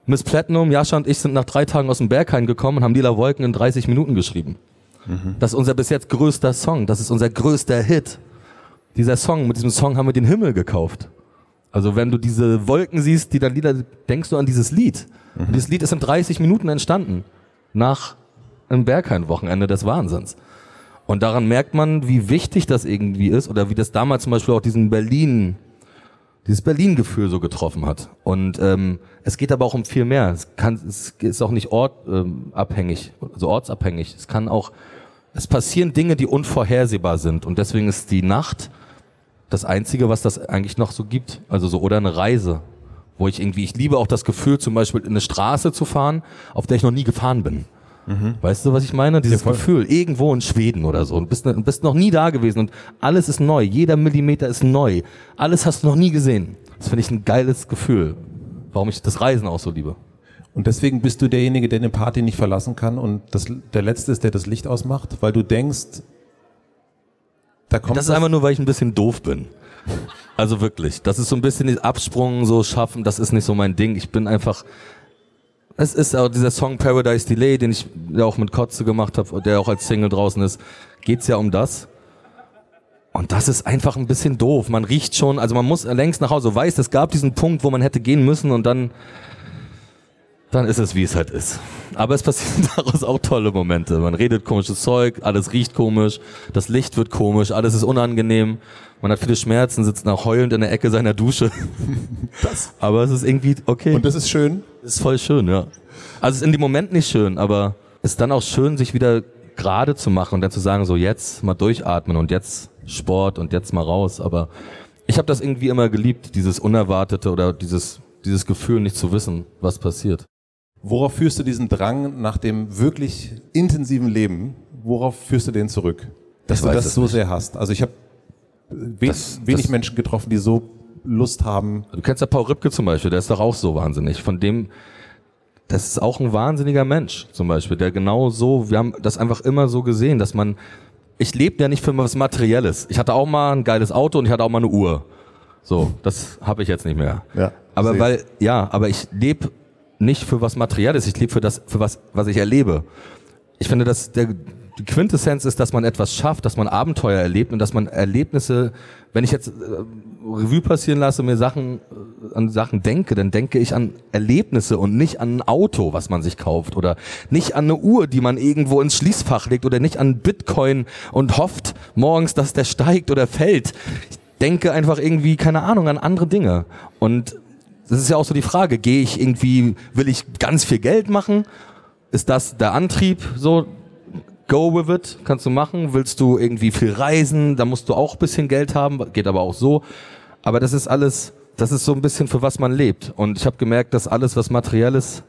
Miss Platinum, Jascha und ich sind nach drei Tagen aus dem Berghain gekommen und haben Lila Wolken in 30 Minuten geschrieben. Das ist unser bis jetzt größter Song. Das ist unser größter Hit. Dieser Song, mit diesem Song haben wir den Himmel gekauft. Also wenn du diese Wolken siehst, die dann Lieder, denkst du an dieses Lied. Mhm. dieses Lied ist in 30 Minuten entstanden. Nach einem Berghain-Wochenende des Wahnsinns. Und daran merkt man, wie wichtig das irgendwie ist oder wie das damals zum Beispiel auch diesen Berlin, dieses Berlin-Gefühl so getroffen hat. Und ähm, es geht aber auch um viel mehr. Es, kann, es ist auch nicht ortabhängig, ähm, also ortsabhängig. Es kann auch es passieren Dinge, die unvorhersehbar sind. Und deswegen ist die Nacht das Einzige, was das eigentlich noch so gibt. Also so, oder eine Reise. Wo ich irgendwie, ich liebe auch das Gefühl, zum Beispiel in eine Straße zu fahren, auf der ich noch nie gefahren bin. Mhm. Weißt du, was ich meine? Dieses ja, Gefühl, irgendwo in Schweden oder so. Und bist, bist noch nie da gewesen und alles ist neu. Jeder Millimeter ist neu. Alles hast du noch nie gesehen. Das finde ich ein geiles Gefühl. Warum ich das Reisen auch so liebe. Und deswegen bist du derjenige, der eine Party nicht verlassen kann und das, der Letzte ist, der das Licht ausmacht, weil du denkst, da kommt. Das ist einfach nur, weil ich ein bisschen doof bin. Also wirklich. Das ist so ein bisschen die Absprung so schaffen, das ist nicht so mein Ding. Ich bin einfach. Es ist auch dieser Song Paradise Delay, den ich ja auch mit Kotze gemacht habe, der auch als Single draußen ist, geht's ja um das. Und das ist einfach ein bisschen doof. Man riecht schon, also man muss längst nach Hause, weiß, es gab diesen Punkt, wo man hätte gehen müssen und dann dann ist es, wie es halt ist. Aber es passieren daraus auch tolle Momente. Man redet komisches Zeug, alles riecht komisch, das Licht wird komisch, alles ist unangenehm. Man hat viele Schmerzen, sitzt nach heulend in der Ecke seiner Dusche. Das. Aber es ist irgendwie okay. Und das ist schön? Das ist voll schön, ja. Also es ist in dem Moment nicht schön, aber es ist dann auch schön, sich wieder gerade zu machen und dann zu sagen, so jetzt mal durchatmen und jetzt Sport und jetzt mal raus. Aber ich habe das irgendwie immer geliebt, dieses Unerwartete oder dieses, dieses Gefühl, nicht zu wissen, was passiert. Worauf führst du diesen Drang nach dem wirklich intensiven Leben? Worauf führst du den zurück? Dass Ich du das so nicht. sehr hast. Also ich habe we wenig das- Menschen getroffen, die so Lust haben. Du kennst ja Paul Ripke zum Beispiel, der ist doch auch so wahnsinnig. Von dem, das ist auch ein wahnsinniger Mensch zum Beispiel, der genau so, wir haben das einfach immer so gesehen, dass man, ich lebe ja nicht für was Materielles. Ich hatte auch mal ein geiles Auto und ich hatte auch mal eine Uhr. So, das habe ich jetzt nicht mehr. Ja, aber weil, ja, aber ich lebe nicht für was Materielles, ich lebe für das, für was, was ich erlebe. Ich finde, dass der, die Quintessenz ist, dass man etwas schafft, dass man Abenteuer erlebt und dass man Erlebnisse, wenn ich jetzt äh, Revue passieren lasse, mir Sachen äh, an Sachen denke, dann denke ich an Erlebnisse und nicht an ein Auto, was man sich kauft oder nicht an eine Uhr, die man irgendwo ins Schließfach legt oder nicht an Bitcoin und hofft morgens, dass der steigt oder fällt. Ich denke einfach irgendwie, keine Ahnung, an andere Dinge. Und das ist ja auch so die Frage, gehe ich irgendwie, will ich ganz viel Geld machen? Ist das der Antrieb? So, go with it, kannst du machen. Willst du irgendwie viel reisen? Da musst du auch bisschen Geld haben, geht aber auch so. Aber das ist alles, das ist so ein bisschen für was man lebt. Und ich habe gemerkt, dass alles, was materiell ist,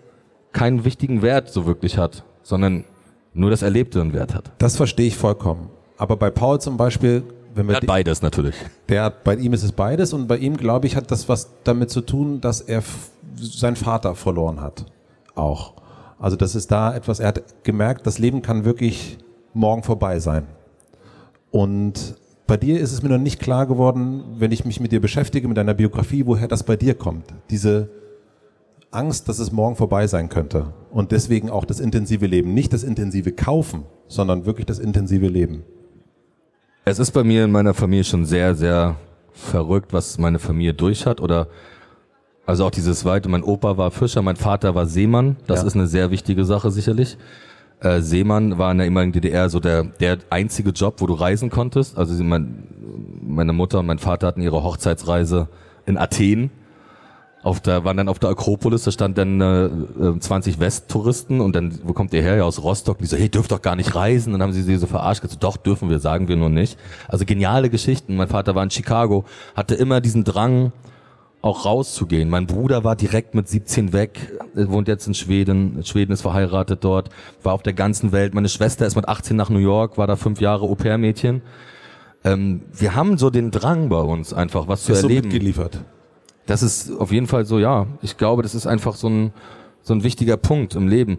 keinen wichtigen Wert so wirklich hat, sondern nur das Erlebte einen Wert hat. Das verstehe ich vollkommen. Aber bei Paul zum Beispiel, wenn wir Hat beides natürlich. Der, bei ihm ist es beides und bei ihm, glaube ich, hat das was damit zu tun, dass er seinen Vater verloren hat. Auch. Also das ist da etwas, er hat gemerkt, das Leben kann wirklich morgen vorbei sein. Und bei dir ist es mir noch nicht klar geworden, wenn ich mich mit dir beschäftige, mit deiner Biografie, woher das bei dir kommt. Diese Angst, dass es morgen vorbei sein könnte. Und deswegen auch das intensive Leben. Nicht das intensive Kaufen, sondern wirklich das intensive Leben. Es ist bei mir in meiner Familie schon sehr, sehr verrückt, was meine Familie durch hat oder also auch dieses weite, mein Opa war Fischer, mein Vater war Seemann, das Ja. ist eine sehr wichtige Sache sicherlich. Äh, Seemann war in der ehemaligen DDR so der, der einzige Job, wo du reisen konntest. Also sie- mein, meine Mutter und mein Vater hatten ihre Hochzeitsreise in Athen. Auf der, waren dann auf der Akropolis, da stand dann äh, äh, 20 Westtouristen und dann, wo kommt ihr her? Ja, aus Rostock. Die so, hey, dürft doch gar nicht reisen. Dann haben sie sie so verarscht, gesagt, doch, dürfen wir, sagen wir nur nicht. Also geniale Geschichten. Mein Vater war in Chicago, hatte immer diesen Drang, auch rauszugehen. Mein Bruder war direkt mit 17 weg, wohnt jetzt in Schweden, Schweden ist verheiratet dort, war auf der ganzen Welt. Meine Schwester ist mit 18 nach New York, war da fünf Jahre Au-pair-Mädchen. Ähm, wir haben so den Drang bei uns einfach, was zu Ist so erleben. mitgeliefert. Das ist auf jeden Fall so, ja. Ich glaube, das ist einfach so ein, so ein wichtiger Punkt im Leben.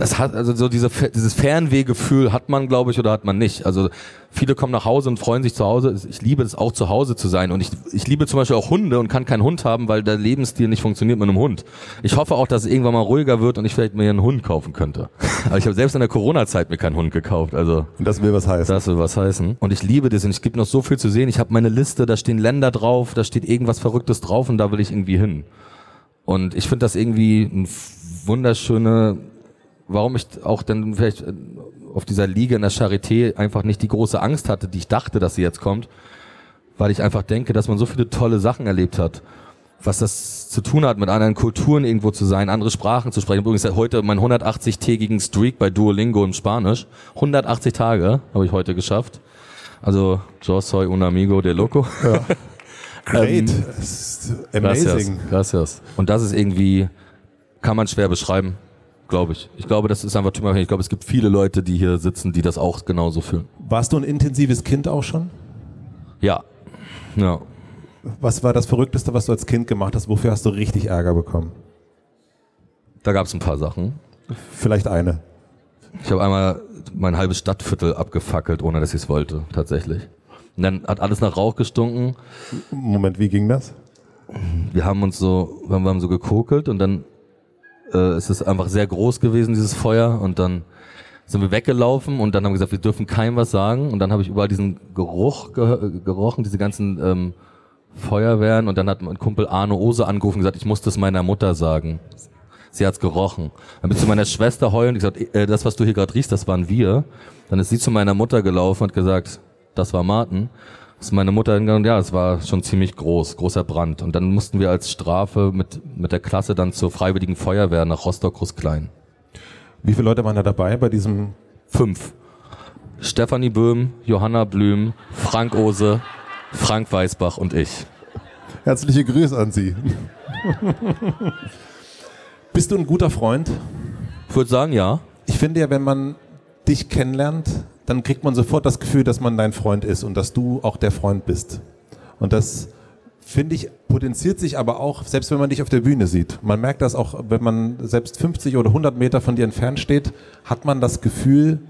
Das hat, also so diese, dieses Fernwehgefühl hat man, glaube ich, oder hat man nicht. Also viele kommen nach Hause und freuen sich zu Hause. Ich liebe es auch zu Hause zu sein. Und ich, ich liebe zum Beispiel auch Hunde und kann keinen Hund haben, weil der Lebensstil nicht funktioniert mit einem Hund. Ich hoffe auch, dass es irgendwann mal ruhiger wird und ich vielleicht mir einen Hund kaufen könnte. Aber ich habe selbst in der Corona-Zeit mir keinen Hund gekauft. Also Und das will was heißen. das will was heißen. Und ich liebe das und es gibt noch so viel zu sehen. Ich habe meine Liste, da stehen Länder drauf, da steht irgendwas Verrücktes drauf und da will ich irgendwie hin. Und ich finde das irgendwie ein wunderschöne, warum ich auch dann vielleicht äh, auf dieser Liga in der Charité einfach nicht die große Angst hatte, die ich dachte, dass sie jetzt kommt, weil ich einfach denke, dass man so viele tolle Sachen erlebt hat. Was das zu tun hat, mit anderen Kulturen irgendwo zu sein, andere Sprachen zu sprechen. Übrigens heute mein 180-tägigen Streak bei Duolingo im Spanisch. 180 Tage habe ich heute geschafft. Also, yo soy un amigo de loco. Great. Ähm, Das ist amazing. Gracias, gracias. Und das ist irgendwie, kann man schwer beschreiben, glaube ich. Ich glaube, das ist einfach typabhängig. Ich glaube, es gibt viele Leute, die hier sitzen, die das auch genauso fühlen. Warst du ein intensives Kind auch schon? Ja. Ja. Was war das Verrückteste, was du als Kind gemacht hast? Wofür hast du richtig Ärger bekommen? Da gab es ein paar Sachen. Vielleicht eine. Ich habe einmal mein halbes Stadtviertel abgefackelt, ohne dass ich es wollte, tatsächlich. Und dann hat alles nach Rauch gestunken. Moment, wie ging das? Wir haben uns so, wir haben so gekokelt und dann äh, ist es einfach sehr groß gewesen, dieses Feuer. Und dann sind wir weggelaufen und dann haben wir gesagt, wir dürfen keinem was sagen. Und dann habe ich überall diesen Geruch ge gerochen, diese ganzen ähm, Feuerwehren. Und dann hat mein Kumpel Arno Ose angerufen und gesagt, ich muss das meiner Mutter sagen. Sie hat's gerochen. Dann bin ich zu meiner Schwester heulen und gesagt, äh, das, was du hier gerade riechst, das waren wir. Dann ist sie zu meiner Mutter gelaufen und gesagt, das war Martin. Das ist meine Mutter hingegangen, ja, es war schon ziemlich groß, großer Brand. Und dann mussten wir als Strafe mit, mit der Klasse dann zur Freiwilligen Feuerwehr nach Rostock-Großklein. Wie viele Leute waren da dabei bei diesem? Fünf. Stefanie Böhm, Johanna Blüm, Frank Ose, Frank Weißbach und ich. Herzliche Grüße an Sie. Bist du ein guter Freund? Ich würde sagen, ja. Ich finde ja, wenn man dich kennenlernt, dann kriegt man sofort das Gefühl, dass man dein Freund ist und dass du auch der Freund bist. Und das finde ich, potenziert sich aber auch, selbst wenn man dich auf der Bühne sieht. Man merkt das auch, wenn man selbst 50 oder 100 Meter von dir entfernt steht, hat man das Gefühl,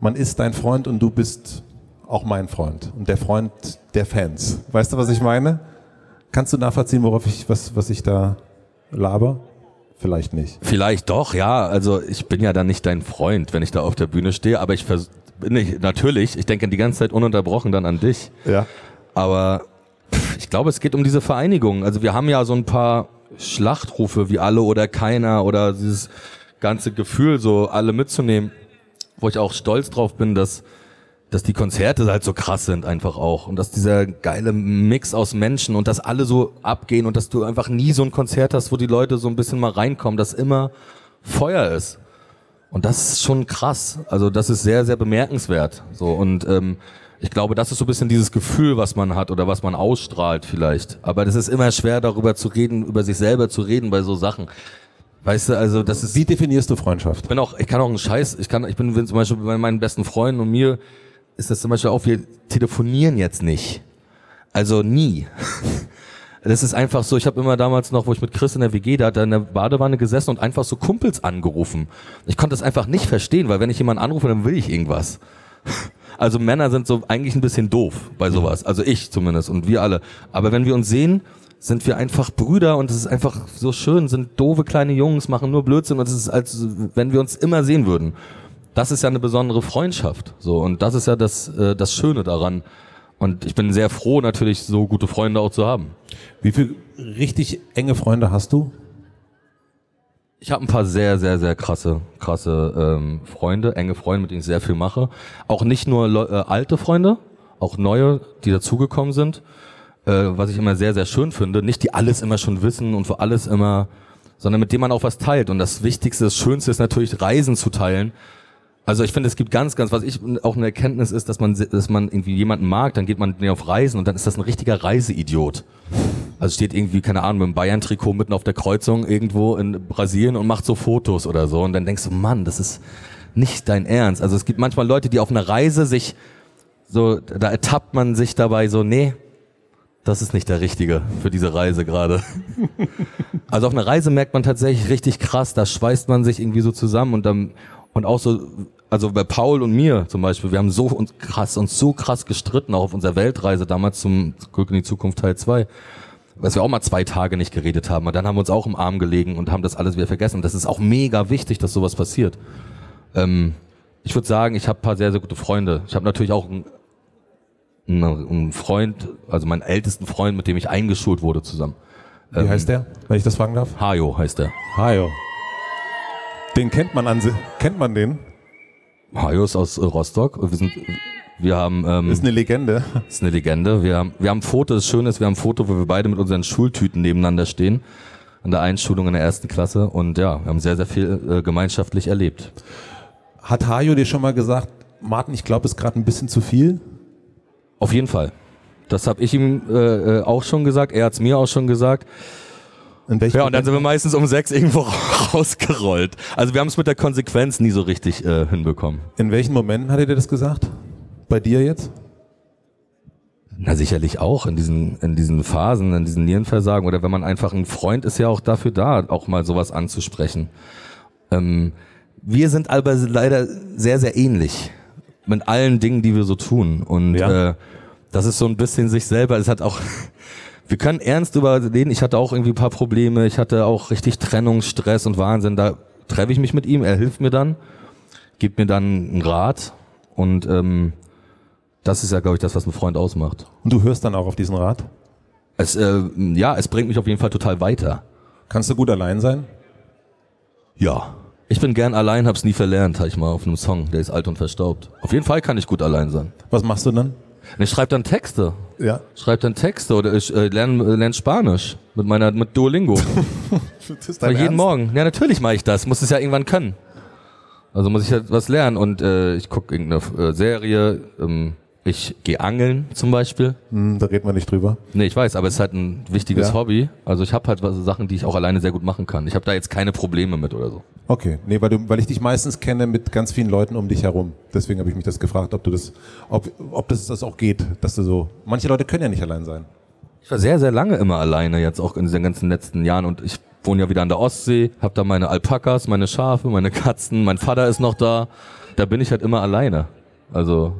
man ist dein Freund und du bist auch mein Freund und der Freund der Fans. Weißt du, was ich meine? Kannst du nachvollziehen, worauf ich, was, was ich da laber? Vielleicht nicht. Vielleicht doch, ja. Also ich bin ja dann nicht dein Freund, wenn ich da auf der Bühne stehe, aber ich vers bin ich, natürlich, ich denke die ganze Zeit ununterbrochen dann an dich. Ja. Aber ich glaube, es geht um diese Vereinigung. Also wir haben ja so ein paar Schlachtrufe wie alle oder keiner oder dieses ganze Gefühl, so alle mitzunehmen, wo ich auch stolz drauf bin, dass dass die Konzerte halt so krass sind einfach auch und dass dieser geile Mix aus Menschen und dass alle so abgehen und dass du einfach nie so ein Konzert hast, wo die Leute so ein bisschen mal reinkommen, dass immer Feuer ist. Und das ist schon krass. Also das ist sehr, sehr bemerkenswert. So und ähm, ich glaube, das ist so ein bisschen dieses Gefühl, was man hat oder was man ausstrahlt vielleicht. Aber das ist immer schwer, darüber zu reden, über sich selber zu reden bei so Sachen. Weißt du, also das ist. Wie definierst du Freundschaft? Ich bin auch, ich kann auch einen Scheiß, ich kann, ich bin zum Beispiel bei meinen besten Freunden und mir ist das zum Beispiel auch, wir telefonieren jetzt nicht. Also nie. Das ist einfach so, ich habe immer damals noch, wo ich mit Chris in der WG, da er in der Badewanne gesessen und einfach so Kumpels angerufen. Ich konnte das einfach nicht verstehen, weil wenn ich jemanden anrufe, dann will ich irgendwas. Also Männer sind so eigentlich ein bisschen doof bei sowas. Also ich zumindest und wir alle. Aber wenn wir uns sehen, sind wir einfach Brüder und es ist einfach so schön, sind doofe kleine Jungs, machen nur Blödsinn und es ist als wenn wir uns immer sehen würden. Das ist ja eine besondere Freundschaft. So und das ist ja das äh, das Schöne daran. Und ich bin sehr froh, natürlich so gute Freunde auch zu haben. Wie viele richtig enge Freunde hast du? Ich habe ein paar sehr, sehr, sehr krasse, krasse ähm, Freunde, enge Freunde, mit denen ich sehr viel mache. Auch nicht nur äh, alte Freunde, auch neue, die dazugekommen sind. Äh, was ich immer sehr, sehr schön finde. Nicht die alles immer schon wissen und für alles immer, sondern mit dem man auch was teilt. Und das Wichtigste, das Schönste ist natürlich, Reisen zu teilen. Also ich finde, es gibt ganz, ganz, was ich auch eine Erkenntnis ist, dass man, dass man irgendwie jemanden mag, dann geht man auf Reisen und dann ist das ein richtiger Reiseidiot. Also steht irgendwie, keine Ahnung, mit einem Bayern-Trikot mitten auf der Kreuzung irgendwo in Brasilien und macht so Fotos oder so. Und dann denkst du, Mann, das ist nicht dein Ernst. Also es gibt manchmal Leute, die auf einer Reise sich so, da ertappt man sich dabei so, nee, das ist nicht der Richtige für diese Reise gerade. Also auf einer Reise merkt man tatsächlich richtig krass, da schweißt man sich irgendwie so zusammen und dann, und auch so, also bei Paul und mir zum Beispiel, wir haben so uns krass, uns so krass gestritten, auch auf unserer Weltreise damals zum Glück in die Zukunft Teil 2 dass wir auch mal zwei Tage nicht geredet haben. Und dann haben wir uns auch im Arm gelegen und haben das alles wieder vergessen. Und das ist auch mega wichtig, dass sowas passiert. Ähm, ich würde sagen, ich habe paar sehr, sehr gute Freunde. Ich habe natürlich auch einen, einen, Freund, also meinen ältesten Freund, mit dem ich eingeschult wurde zusammen. Wie heißt der, wenn ich das fragen darf? Hajo heißt der. Hajo. Den kennt man an kennt man den? Hajo ist aus äh, Rostock. Wir sind, wir haben, ähm, Ist eine Legende. ist eine Legende. Wir haben, wir haben ein Foto, das Schöne ist, wir haben ein Foto, wo wir beide mit unseren Schultüten nebeneinander stehen. An der Einschulung in der ersten Klasse. Und ja, wir haben sehr, sehr viel äh, gemeinschaftlich erlebt. Hat Hajo dir schon mal gesagt, Martin, ich glaube, es ist gerade ein bisschen zu viel? Auf jeden Fall. Das habe ich ihm äh, äh, auch schon gesagt. Er hat's mir auch schon gesagt. In welchem Ja, und dann sind wir meistens um sechs irgendwo rausgerollt. Also wir haben es mit der Konsequenz nie so richtig äh, hinbekommen. in welchen Momenten hat er dir das gesagt? Bei dir jetzt? Na sicherlich auch in diesen in diesen Phasen, in diesen Nierenversagen oder wenn man einfach ein Freund ist ja auch dafür da, auch mal sowas anzusprechen. Ähm, wir sind aber leider sehr sehr ähnlich mit allen Dingen, die wir so tun und Ja. äh, das ist so ein bisschen sich selber. Es hat auch wir können ernst überreden. Ich hatte auch irgendwie ein paar Probleme. Ich hatte auch richtig Trennungsstress und Wahnsinn. Da treffe ich mich mit ihm. Er hilft mir dann, gibt mir dann einen Rat und ähm, das ist ja, glaube ich, das, was ein Freund ausmacht. Und du hörst dann auch auf diesen Rat? Es, äh, ja, es bringt mich auf jeden Fall total weiter. Kannst du gut allein sein? Ja. Ich bin gern allein, hab's nie verlernt, habe ich mal auf einem Song, der ist alt und verstaubt. Auf jeden Fall kann ich gut allein sein. Was machst du dann? Ich schreibe dann Texte. Ja. Schreibe dann Texte oder ich äh, lerne äh, lern Spanisch mit meiner mit Duolingo. Das ist jeden Morgen. Ja, natürlich mache ich das. Muss es ja irgendwann können. Also muss ich halt was lernen und äh, ich gucke irgendeine äh, Serie, ähm, ich gehe angeln zum Beispiel. Hm, da reden wir nicht drüber. Nee, ich weiß, aber es ist halt ein wichtiges Ja. Hobby. Also ich habe halt was, Sachen, die ich auch alleine sehr gut machen kann. Ich habe da jetzt keine Probleme mit oder so. Okay, nee, weil, du, weil ich dich meistens kenne mit ganz vielen Leuten um dich herum. Deswegen habe ich mich das gefragt, ob du das, ob, ob das, das auch geht, dass du so. Manche Leute können ja nicht allein sein. Ich war sehr, sehr lange immer alleine, jetzt auch in diesen ganzen letzten Jahren und ich wohne ja wieder an der Ostsee, habe da meine Alpakas, meine Schafe, meine Katzen, mein Vater ist noch da. Da bin ich halt immer alleine. Also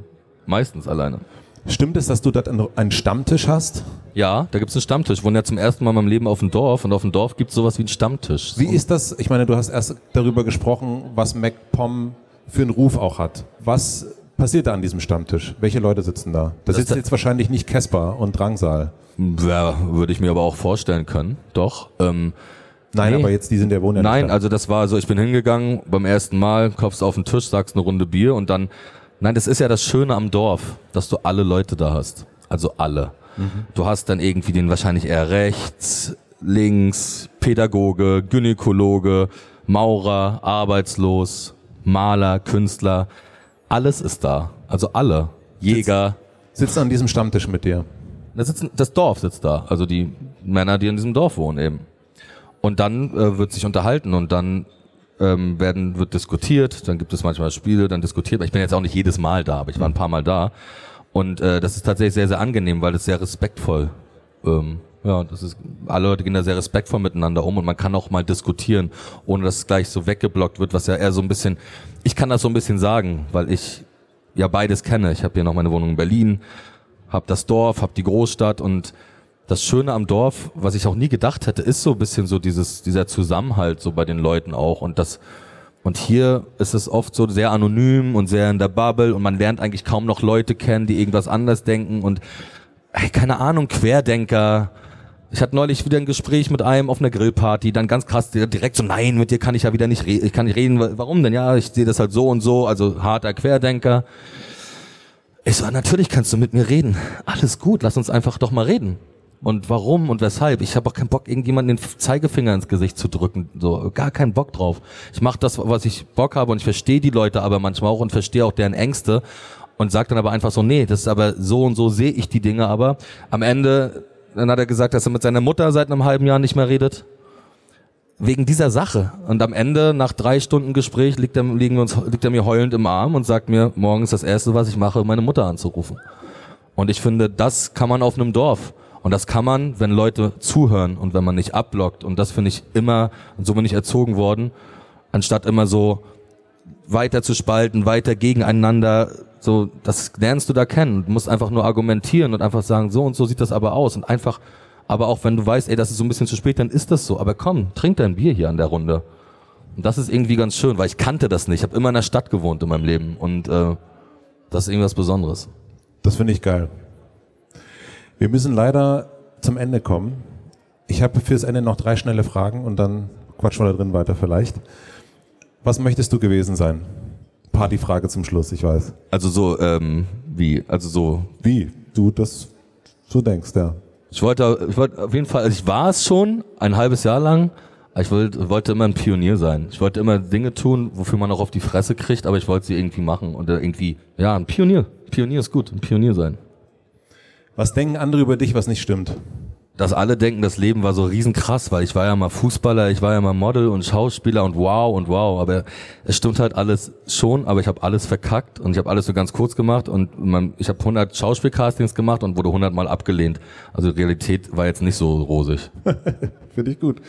meistens alleine. Stimmt es, dass du dort einen- Stammtisch hast? Ja, da gibt's einen Stammtisch. Ich wohne ja zum ersten Mal in meinem Leben auf dem Dorf und auf dem Dorf gibt's sowas wie einen Stammtisch. Wie ist das? Ich meine, du hast erst darüber gesprochen, was MacPom für einen Ruf auch hat. Was passiert da an diesem Stammtisch? Welche Leute sitzen da? Da Das sitzt ist- jetzt wahrscheinlich nicht Casper und Drangsal. Ja, würde ich mir aber auch vorstellen können. Doch. Ähm, Nein, Nee. aber jetzt, die sind der Wohner Nein, also das war so, ich bin hingegangen beim ersten Mal, klopfst auf den Tisch, sagst eine Runde Bier und dann, nein, das ist ja das Schöne am Dorf, dass du alle Leute da hast. Also alle. Du hast dann irgendwie den wahrscheinlich eher rechts, links, Pädagoge, Gynäkologe, Maurer, arbeitslos, Maler, Künstler. Alles ist da. Also alle. Jäger. Sitzen an diesem Stammtisch mit dir. Da sitzen, das Dorf sitzt da. Also die Männer, die in diesem Dorf wohnen eben. Und dann äh, wird sich unterhalten und dann ähm, werden, wird diskutiert, dann gibt es manchmal Spiele, dann diskutiert man. Ich bin jetzt auch nicht jedes Mal da, aber ich war ein paar Mal da. Und äh, das ist tatsächlich sehr, sehr angenehm, weil es sehr respektvoll ähm, ja, das ist, alle Leute gehen da sehr respektvoll miteinander um und man kann auch mal diskutieren, ohne dass es gleich so weggeblockt wird, was ja eher so ein bisschen, ich kann das so ein bisschen sagen, weil ich ja beides kenne. Ich habe hier noch meine Wohnung in Berlin, habe das Dorf, habe die Großstadt und das Schöne am Dorf, was ich auch nie gedacht hätte, ist so ein bisschen so dieses, dieser Zusammenhalt so bei den Leuten auch und das, und hier ist es oft so sehr anonym und sehr in der Bubble und man lernt eigentlich kaum noch Leute kennen, die irgendwas anders denken und ey, keine Ahnung, Querdenker. Ich hatte neulich wieder ein Gespräch mit einem auf einer Grillparty, dann ganz krass direkt so, nein, mit dir kann ich ja wieder nicht reden, ich kann nicht reden, wa- warum denn? Ja, ich sehe das halt so und so, also harter Querdenker. Ich so, natürlich kannst du mit mir reden. Alles gut, lass uns einfach doch mal reden. Und warum und weshalb? Ich habe auch keinen Bock, irgendjemanden den Zeigefinger ins Gesicht zu drücken. So, gar keinen Bock drauf. Ich mache das, was ich Bock habe und ich verstehe die Leute aber manchmal auch und verstehe auch deren Ängste und sage dann aber einfach so, nee, das ist aber so und so sehe ich die Dinge aber. Am Ende, dann hat er gesagt, dass er mit seiner Mutter seit einem halben Jahr nicht mehr redet. Wegen dieser Sache. Und am Ende, nach drei Stunden Gespräch, liegt er, liegen wir uns, liegt er mir heulend im Arm und sagt mir, morgen ist das Erste, was ich mache, meine Mutter anzurufen. Und ich finde, das kann man auf einem Dorf. Und das kann man, wenn Leute zuhören und wenn man nicht abblockt. Und das finde ich immer, und so bin ich erzogen worden, anstatt immer so weiter zu spalten, weiter gegeneinander, so, das lernst du da kennen. Du musst einfach nur argumentieren und einfach sagen, so und so sieht das aber aus. Und einfach, aber auch wenn du weißt, ey, das ist so ein bisschen zu spät, dann ist das so. Aber komm, trink dein Bier hier an der Runde. Und das ist irgendwie ganz schön, weil ich kannte das nicht. Ich habe immer in der Stadt gewohnt in meinem Leben. Und äh, das ist irgendwas Besonderes. Das finde ich geil. Wir müssen leider zum Ende kommen. Ich habe fürs Ende noch drei schnelle Fragen und dann quatschen wir da drin weiter vielleicht. Was möchtest du gewesen sein? Partyfrage zum Schluss, ich weiß. Also so, ähm, wie, also so, Wie? Du das so denkst, ja. ich wollte, ich wollte auf jeden Fall, also ich war es schon, ein halbes Jahr lang, ich wollte, wollte immer ein Pionier sein. Ich wollte immer Dinge tun, wofür man auch auf die Fresse kriegt, aber ich wollte sie irgendwie machen und äh, irgendwie, ja, ein Pionier. Pionier ist gut, ein Pionier sein. Was denken andere über dich, was nicht stimmt? Dass alle denken, das Leben war so riesenkrass, weil ich war ja mal Fußballer, ich war ja mal Model und Schauspieler und wow und wow, aber es stimmt halt alles schon, aber ich habe alles verkackt und ich habe alles so ganz kurz gemacht und man, ich habe 100 Schauspielcastings gemacht und wurde 100 Mal abgelehnt. Also die Realität war jetzt nicht so rosig. Finde ich gut.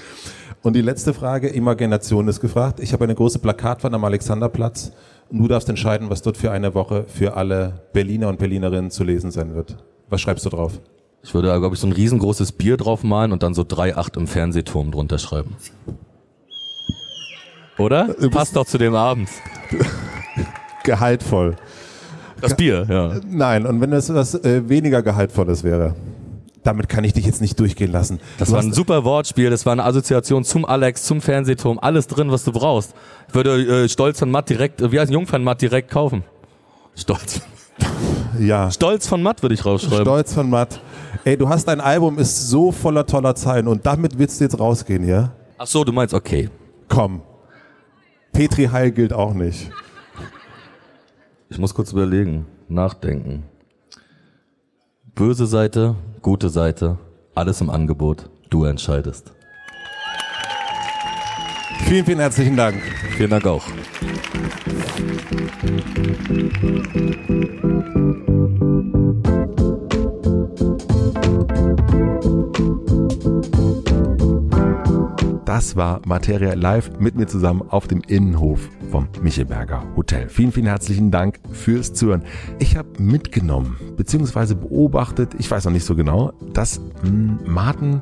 Und die letzte Frage, Imagination ist gefragt. Ich habe eine große Plakatwand am Alexanderplatz und du darfst entscheiden, was dort für eine Woche für alle Berliner und Berlinerinnen zu lesen sein wird. Was schreibst du drauf? Ich würde da, glaube ich, so ein riesengroßes Bier drauf malen und dann so 3,8 im Fernsehturm drunter schreiben. Oder? Passt doch zu dem Abend. Gehaltvoll. Das Bier, ja. Nein, und wenn es was äh, weniger Gehaltvolles wäre, damit kann ich dich jetzt nicht durchgehen lassen. Das Du war ein super Wortspiel, das war eine Assoziation zum Alex, zum Fernsehturm, alles drin, was du brauchst. Ich würde äh, Stolz von Matt direkt, äh, wie heißt Jungfern Matt direkt kaufen. Stolz. Ja, Stolz von Matt würde ich rausschreiben. Stolz von Matt. Ey, du hast dein Album, ist so voller toller Zeilen und damit willst du jetzt rausgehen, ja? Ach so, du meinst, okay. Komm. Petri Heil gilt auch nicht. Ich muss kurz überlegen, nachdenken. Böse Seite, gute Seite, alles im Angebot. Du entscheidest. Vielen, vielen herzlichen Dank. Vielen Dank auch. Das war Materia live mit mir zusammen auf dem Innenhof vom Michelberger Hotel. Vielen, vielen herzlichen Dank fürs Zuhören. Ich habe mitgenommen bzw. beobachtet, ich weiß noch nicht so genau, dass hm, Martin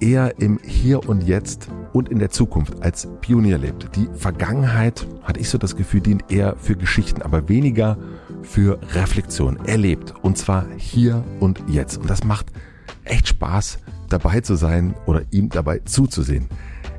eher im Hier und Jetzt und in der Zukunft als Pionier lebt. Die Vergangenheit, hatte ich so das Gefühl, dient eher für Geschichten, aber weniger für Reflexion. Er lebt und zwar hier und jetzt. Und das macht echt Spaß, dabei zu sein oder ihm dabei zuzusehen.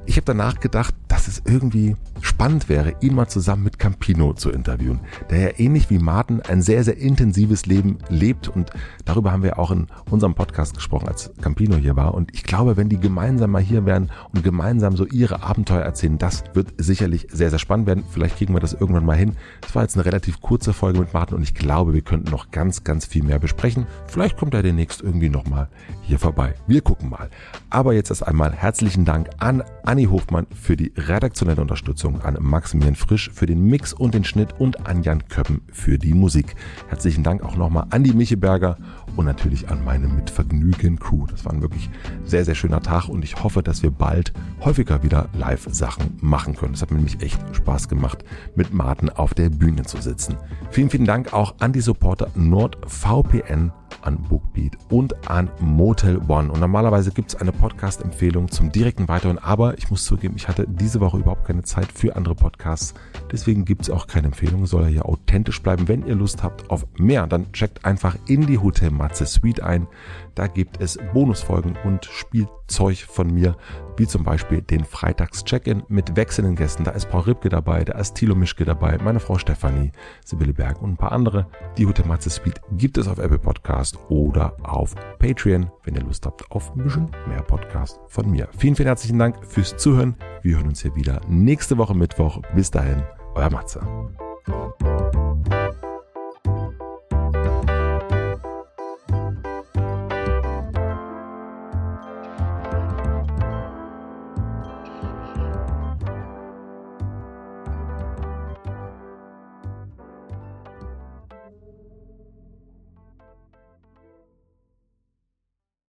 Ich habe danach gedacht, dass es irgendwie spannend wäre, ihn mal zusammen mit Campino zu interviewen, der ja ähnlich wie Martin ein sehr, sehr intensives Leben lebt und darüber haben wir auch in unserem Podcast gesprochen, als Campino hier war. Und ich glaube, wenn die gemeinsam mal hier wären und gemeinsam so ihre Abenteuer erzählen, das wird sicherlich sehr, sehr spannend werden. Vielleicht kriegen wir das irgendwann mal hin. Das war jetzt eine relativ kurze Folge mit Martin und ich glaube, wir könnten noch ganz, ganz viel mehr besprechen. Vielleicht kommt er demnächst irgendwie nochmal hier vorbei. Wir gucken mal. Aber jetzt erst einmal herzlichen Dank an Anni Hofmann für die redaktionelle Unterstützung, an Maximilian Frisch für den Mix und den Schnitt und an Jan Köppen für die Musik. Herzlichen Dank auch nochmal an die Micheberger und natürlich an meine Mitvergnügen Crew. Das war ein wirklich sehr, sehr schöner Tag und ich hoffe, dass wir bald häufiger wieder Live-Sachen machen können. Es hat mir nämlich echt Spaß gemacht, mit Martin auf der Bühne zu sitzen. Vielen, vielen Dank auch an die Supporter NordVPN an Bookbeat und an Motel One. Und normalerweise gibt es eine Podcast-Empfehlung zum direkten Weiteren, aber ich muss zugeben, ich hatte diese Woche überhaupt keine Zeit für andere Podcasts. Deswegen gibt es auch keine Empfehlung, soll ja authentisch bleiben. Wenn ihr Lust habt auf mehr, dann checkt einfach in die Hotel Matze Suite ein. Da gibt es Bonusfolgen und Spielzeug von mir, wie zum Beispiel den Freitags-Check-In mit wechselnden Gästen. Da ist Paul Ripke dabei, da ist Thilo Mischke dabei, meine Frau Stefanie, Sibylle Berg und ein paar andere. Die Hotel Matze Suite gibt es auf Apple Podcast oder auf Patreon, wenn ihr Lust habt auf ein bisschen mehr Podcast von mir. Vielen, vielen herzlichen Dank fürs Zuhören. Wir hören uns hier wieder nächste Woche Mittwoch. Bis dahin, euer Matze.